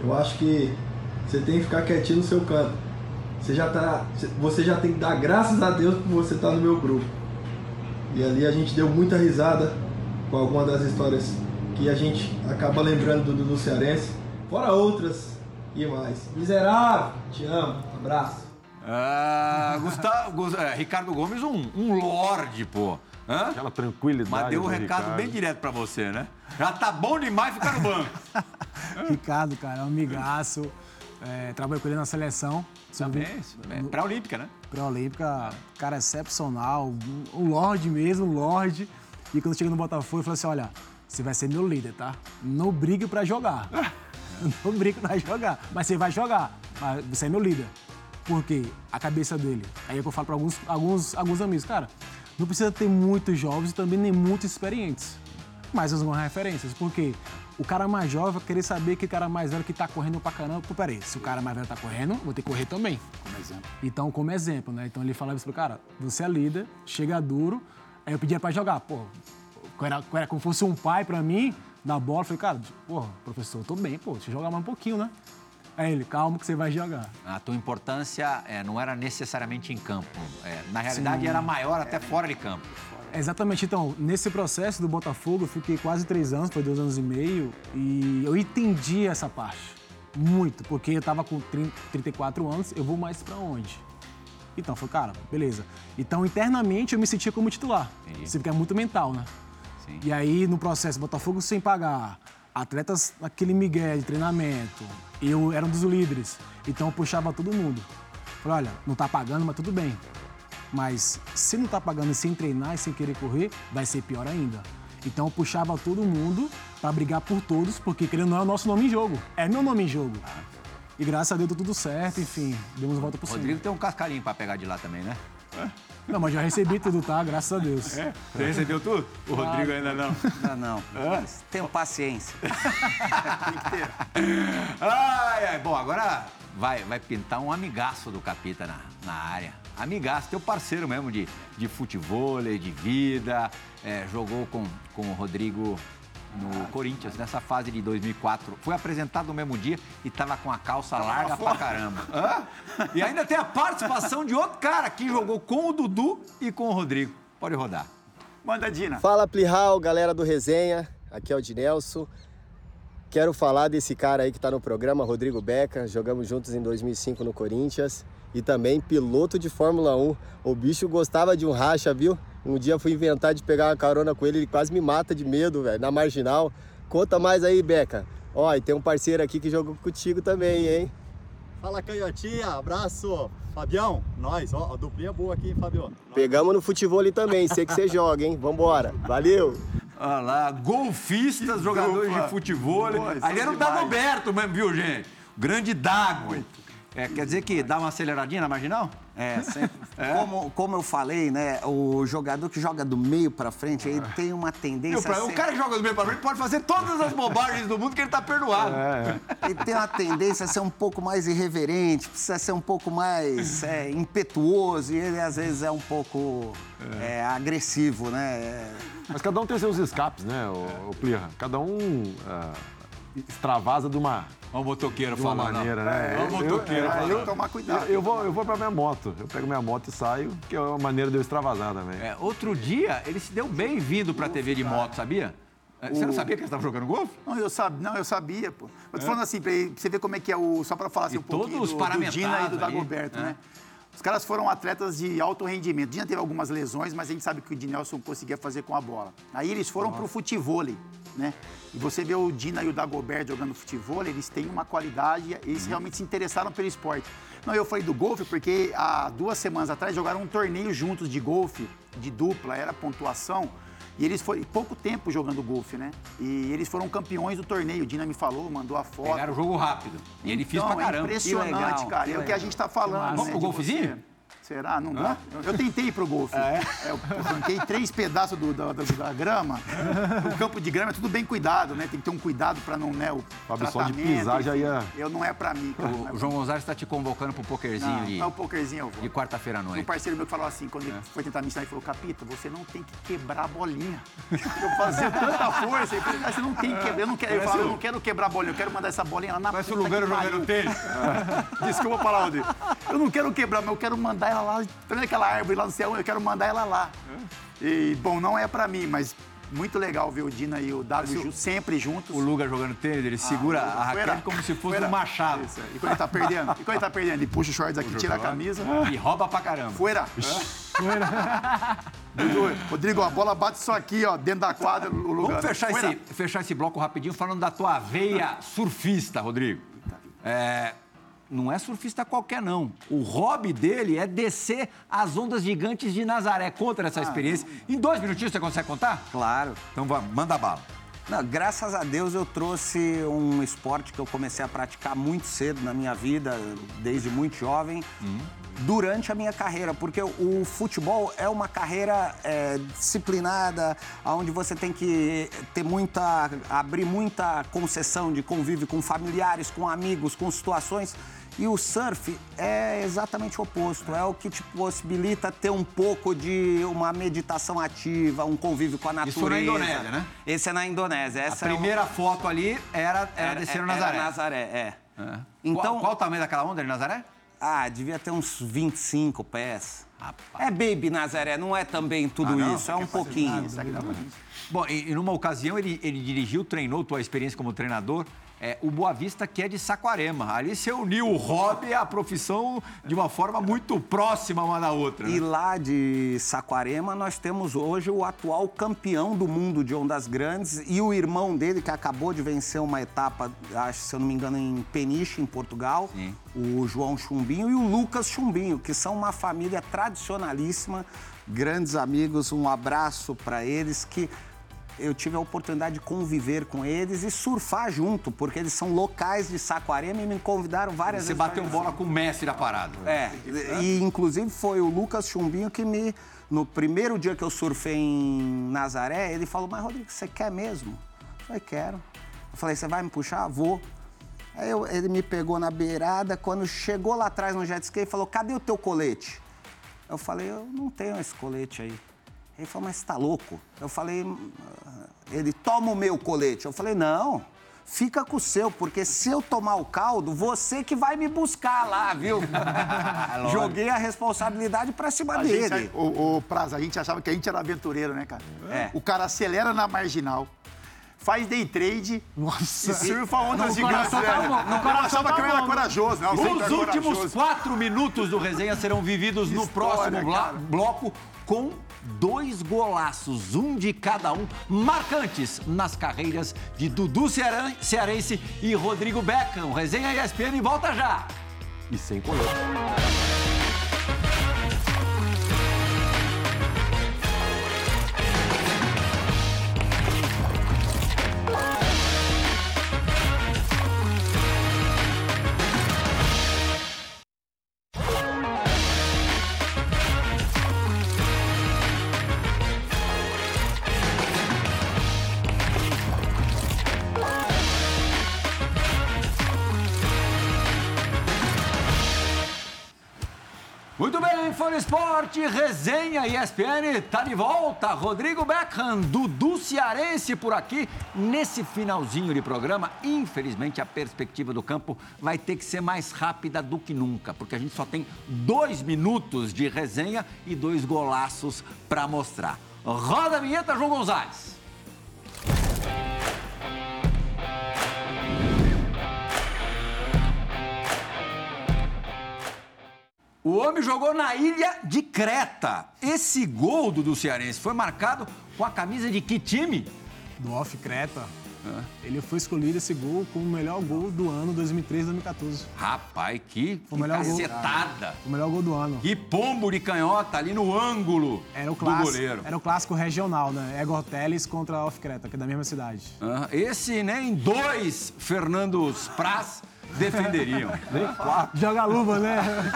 Eu acho que você tem que ficar quietinho no seu canto. Você já, tá, você já tem que dar graças a Deus por você estar tá no meu grupo. E ali a gente deu muita risada com alguma das histórias que a gente acaba lembrando do Dudu Cearense. Fora outras e mais. Miserável, te amo, abraço. Ah, Gustavo, é, Ricardo Gomes, um, um lorde, pô. Hã? Aquela tranquilidade. Mas deu um recado Ricardo. bem direto pra você, né? Já tá bom demais ficar no banco. Ricardo, cara, é um amigaço. É, trabalhei com ele na seleção. Também, é, pré-olímpica, né? Pré-olímpica, cara excepcional, um lorde mesmo, um lorde. E quando chega no Botafogo, ele falou assim: olha, você vai ser meu líder, tá? Não brigue pra jogar. Não brigue pra jogar. Mas você vai jogar. Mas você é meu líder. Por quê? A cabeça dele. Aí é que eu falo pra alguns, alguns, alguns amigos, cara, não precisa ter muitos jovens e também nem muitos experientes. Mas algumas referências. Por quê? O cara mais jovem vai querer saber que o cara mais velho que tá correndo pra caramba. Pô, peraí, se o cara mais velho tá correndo, vou ter que correr também. Como exemplo. Então, como exemplo, né? Então ele falava isso pro cara, você é líder, chega duro. Aí eu pedia pra jogar. Pô, era, era como se fosse um pai pra mim, da bola. Eu falei, cara, pô, professor, eu tô bem, pô, deixa eu jogar mais um pouquinho, né? Aí ele, calma que você vai jogar. A tua importância é, não era necessariamente em campo. É, na realidade, Sim. era maior até fora de campo. Exatamente. Então, nesse processo do Botafogo, eu fiquei quase três anos, foi dois anos e meio, e eu entendi essa parte. Muito, porque eu tava com 30, 34 anos, eu vou mais para onde? Então, foi, cara, beleza. Então, internamente, eu me sentia como titular. Entendi. Você fica muito mental, né? Sim. E aí, no processo, Botafogo sem pagar, atletas naquele migué de treinamento, eu era um dos líderes, então eu puxava todo mundo. Falei, olha, não tá pagando, mas tudo bem. Mas se não tá pagando sem treinar e sem querer correr, vai ser pior ainda. Então eu puxava todo mundo para brigar por todos, porque querendo não é o nosso nome em jogo. É meu nome em jogo. E graças a Deus deu tudo certo, enfim, demos volta por cima. Rodrigo tem um cascarinho para pegar de lá também, né? É. Não, mas já recebi tudo, tá? Graças a Deus. É? Você recebeu tudo? O Rodrigo ainda não. Ainda não. É? Tenho paciência. tem que ter. Ai, ai. Bom, agora vai, vai pintar um amigaço do Capita na, na área amigaço, teu parceiro mesmo de, de futebol, de vida. É, jogou com, com o Rodrigo no Corinthians, nessa fase de 2004. Foi apresentado no mesmo dia e tava com a calça larga pra caramba. Hã? E ainda tem a participação de outro cara que jogou com o Dudu e com o Rodrigo. Pode rodar. Manda, Dina. Fala, Plihal, galera do Resenha. Aqui é o Dinelso. Quero falar desse cara aí que tá no programa, Rodrigo Beca. Jogamos juntos em 2005 no Corinthians e também piloto de Fórmula 1. O bicho gostava de um racha, viu? Um dia fui inventar de pegar uma carona com ele, ele quase me mata de medo, velho, na marginal. Conta mais aí, Beca. Ó, e tem um parceiro aqui que jogou contigo também, hein? Fala, canhotinha, abraço. Fabião, nós, ó, a duplinha boa aqui, hein, Fabião? Pegamos no futebol ali também, sei que você joga, hein? Vambora, valeu! Olha lá, golfistas, jogadores de futebol. Ali era o Dagoberto mesmo, viu, gente? Grande Dago. É, quer dizer que dá uma aceleradinha na marginal? É, sempre. É? Como, como eu falei, né? O jogador que joga do meio pra frente, ele tem uma tendência. Eu, ser... O cara que joga do meio pra frente pode fazer todas as bobagens do mundo que ele tá perdoado. É. Ele tem uma tendência a ser um pouco mais irreverente, precisa ser um pouco mais é, impetuoso e ele às vezes é um pouco é. É, agressivo, né? Mas cada um tem seus escapes, né, o, o Plirra? Cada um uh, extravasa de uma Olha o motoqueiro falando. maneira, né? Olha o motoqueiro falando. Eu, tomar cuidado. Eu, eu, vou, eu vou pra minha moto. Eu pego minha moto e saio, que é uma maneira de eu extravasar também. É, outro dia, ele se deu bem vindo pra TV de moto, sabia? É, você não sabia que ele estava jogando golfe? Não, eu sabia, não, eu sabia, pô. Eu tô é. falando assim, pra você ver como é que é o. Só para falar assim, e um pouquinho todos do, do Dina e do Dagoberto, né? Os caras foram atletas de alto rendimento. O Dina teve algumas lesões, mas a gente sabe que o Dinelson conseguia fazer com a bola. Aí eles foram para o futebol né? E você vê o Dina e o Dagobert jogando futebol, eles têm uma qualidade, eles uhum. realmente se interessaram pelo esporte. Não, eu falei do golfe porque há duas semanas atrás jogaram um torneio juntos de golfe, de dupla, era pontuação. E eles foram pouco tempo jogando golfe, né? E eles foram campeões do torneio. O Dina me falou, mandou a foto. Pegaram o jogo rápido. E ele fez Então, pra é caramba. impressionante, Que legal, cara. que É o que a gente tá falando. Vamos né, pro golfezinho? você. Será? Não dá? Eu, eu tentei ir pro golfe. É, eu arranquei três pedaços do- da, da- da grama. O campo de grama é tudo bem cuidado, né? Tem que ter um cuidado pra não, né? O Fábio, só de tratamento, pisar já ia- Eu não é pra mim. cara, não é O João Gonzalez está te convocando pro pokerzinho Não, de, é o pokerzinho eu vou. de quarta-feira à Um noite. parceiro meu que falou assim, quando ele foi tentar me ensinar, ele falou, Capito, você não tem que quebrar a bolinha. Eu fazia tanta força, ele falou, "Ah, você não tem que quebrar, eu não quero, ele falou, eu não quero quebrar a bolinha, eu quero mandar essa bolinha lá na Parece o puta Lugano que pariu." jogando tênis. Desculpa a palavra dele. Eu não quero quebrar, mas eu quero mandar ela lá, vendo aquela árvore lá no céu, eu quero mandar ela lá. E, bom, não é pra mim, mas muito legal ver o Dina e o W sempre juntos. O Luga jogando tênis, ele segura Ah, a raquete fuera, como se fosse fuera. um machado. Isso, E quando ele tá perdendo? E quando ele tá perdendo? Ele puxa o shorts aqui, tira a camisa. E rouba pra caramba. Fuera. Dudu, Rodrigo, a bola bate só aqui, ó, dentro da quadra, o lugar. Vamos fechar Fuera. esse, fechar esse bloco rapidinho falando da tua veia surfista, Rodrigo. É, não é surfista qualquer, não. O hobby dele é descer as ondas gigantes de Nazaré. Conta essa experiência. Em dois minutinhos você consegue contar? Claro. Então vamos, manda bala. Não, graças a Deus eu trouxe um esporte que eu comecei a praticar muito cedo na minha vida, desde muito jovem, durante a minha carreira, porque o futebol é uma carreira é, disciplinada, onde você tem que ter muita, abrir muita concessão de convívio com familiares, com amigos, com situações. E o surf é exatamente o oposto, é o que te possibilita ter um pouco de uma meditação ativa, um convívio com a natureza. Isso na Indonésia, né? Esse é na Indonésia. A Essa é uma- primeira foto ali era, era, descer no Nazaré. Era Nazaré, é. É. Então, qual, qual o tamanho daquela onda de Nazaré? Ah, devia ter uns 25 pés. Rapaz. É Baby Nazaré, não é também tudo Ah, não? isso, é um pouquinho. Isso aqui dá pra gente. Bom, e, numa ocasião ele, ele dirigiu, treinou tua experiência como treinador, é, o Boa Vista, que é de Saquarema. Ali você uniu o hobby a profissão de uma forma muito próxima uma da outra. E né? lá de Saquarema nós temos hoje o atual campeão do mundo de ondas grandes e o irmão dele que acabou de vencer uma etapa, acho, se eu não me engano, em Peniche, em Portugal, Sim. o João Chumbinho e o Lucas Chumbinho, que são uma família tradicionalíssima, grandes amigos, um abraço para eles que eu tive a oportunidade de conviver com eles e surfar junto, porque eles são locais de Saquarema e me convidaram várias Você vezes. bateu pra- bola com o mestre da parada. é, e inclusive foi o Lucas Chumbinho que me. No primeiro dia que eu surfei em Nazaré, ele falou: Mas Rodrigo, você quer mesmo? Eu falei: Quero. Eu falei: Você vai me puxar? Vou. Aí eu- ele me pegou na beirada, quando chegou lá atrás no jet ski, ele falou: Cadê o teu colete? Eu falei: Eu não tenho esse colete aí. Ele falou: Mas você tá louco? Eu falei: "Ah." Ele toma o meu colete. Eu falei: Não. Fica com o seu, porque se eu tomar o caldo, você que vai me buscar lá, viu? Joguei a responsabilidade pra cima A dele. gente, o, o Praza, a gente achava que a gente era aventureiro, né, cara? É. O cara acelera na marginal, faz day trade Nossa. e surfa ondas No gigantes. tá no Eu achava tá que eu era corajoso. Não, Os últimos corajoso. quatro minutos do resenha serão vividos no História, próximo cara. bloco com dois golaços, um de cada um, marcantes nas carreiras de Dudu Cearense e Rodrigo Beckham. Resenha ESPN volta já! E sem colete. Esporte, resenha ESPN, tá de volta. Rodrigo Beckham, Dudu Cearense por aqui. Nesse finalzinho de programa, infelizmente a perspectiva do campo vai ter que ser mais rápida do que nunca, porque a gente só tem dois minutos de resenha e dois golaços para mostrar. Roda a vinheta, João Gonzalez. O homem jogou na ilha de Creta. Esse gol do, do Cearense foi marcado com a camisa de que time? Do Off Creta. Ele foi escolhido esse gol como o melhor gol do ano 2013-2014. Rapaz, que, O que cacetada. O melhor gol do ano. Que pombo de canhota ali no ângulo Era o do clássico, goleiro. era o clássico regional, né? Egor Teles contra Off Creta, que é da mesma cidade. Esse nem dois Fernandos Praz defenderiam. Joga luva, né?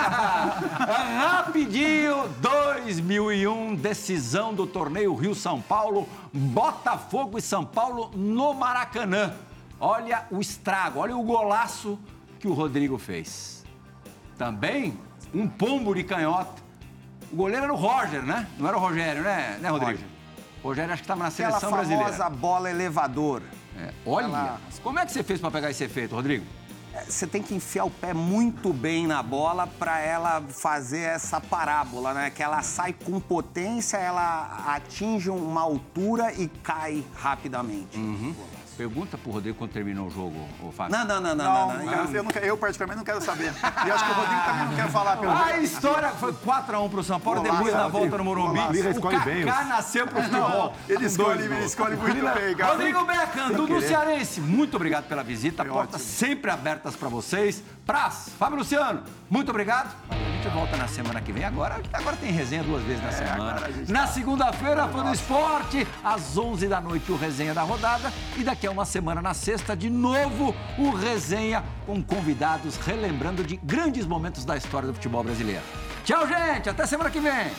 Rapidinho, 2001, decisão do torneio Rio-São Paulo, Botafogo e São Paulo no Maracanã. Olha o estrago, olha o golaço que o Rodrigo fez. Também um pombo de canhota. O goleiro era o Roger, né? Não era o Rogério, né, né Rodrigo? Rogério acho que estava na Aquela seleção famosa brasileira. bola elevador. É, olha, Ela- como é que você fez para pegar esse efeito, Rodrigo? Você tem que enfiar o pé muito bem na bola para ela fazer essa parábola, né? Que ela sai com potência, ela atinge uma altura e cai rapidamente. Pergunta pro Rodrigo quando terminou o jogo, ô Fábio. Não, não, não, não, Não, não, não. eu, eu não quero- eu particularmente não quero saber. E acho que o Rodrigo também não quer falar pelo A história foi 4x1 pro São Paulo, depois na Rodrigo. volta no Morumbi. Lira O escolhe bem Kaká os- nasceu pro futebol. Ele escolhe, dois ele escolhe muito bem, cara. Rodrigo Beckham, Dudu Cearense, muito obrigado pela visita. Portas sempre abertas pra vocês. Praz, Fábio Luciano, muito obrigado. A gente volta na semana que vem. Agora, agora tem resenha duas vezes na semana. agora a gente Na segunda-feira, Fã do Esporte, às 11 da noite, o resenha da rodada. E daqui a uma semana, na sexta, de novo, o resenha com convidados relembrando de grandes momentos da história do futebol brasileiro. Tchau, gente. Até semana que vem.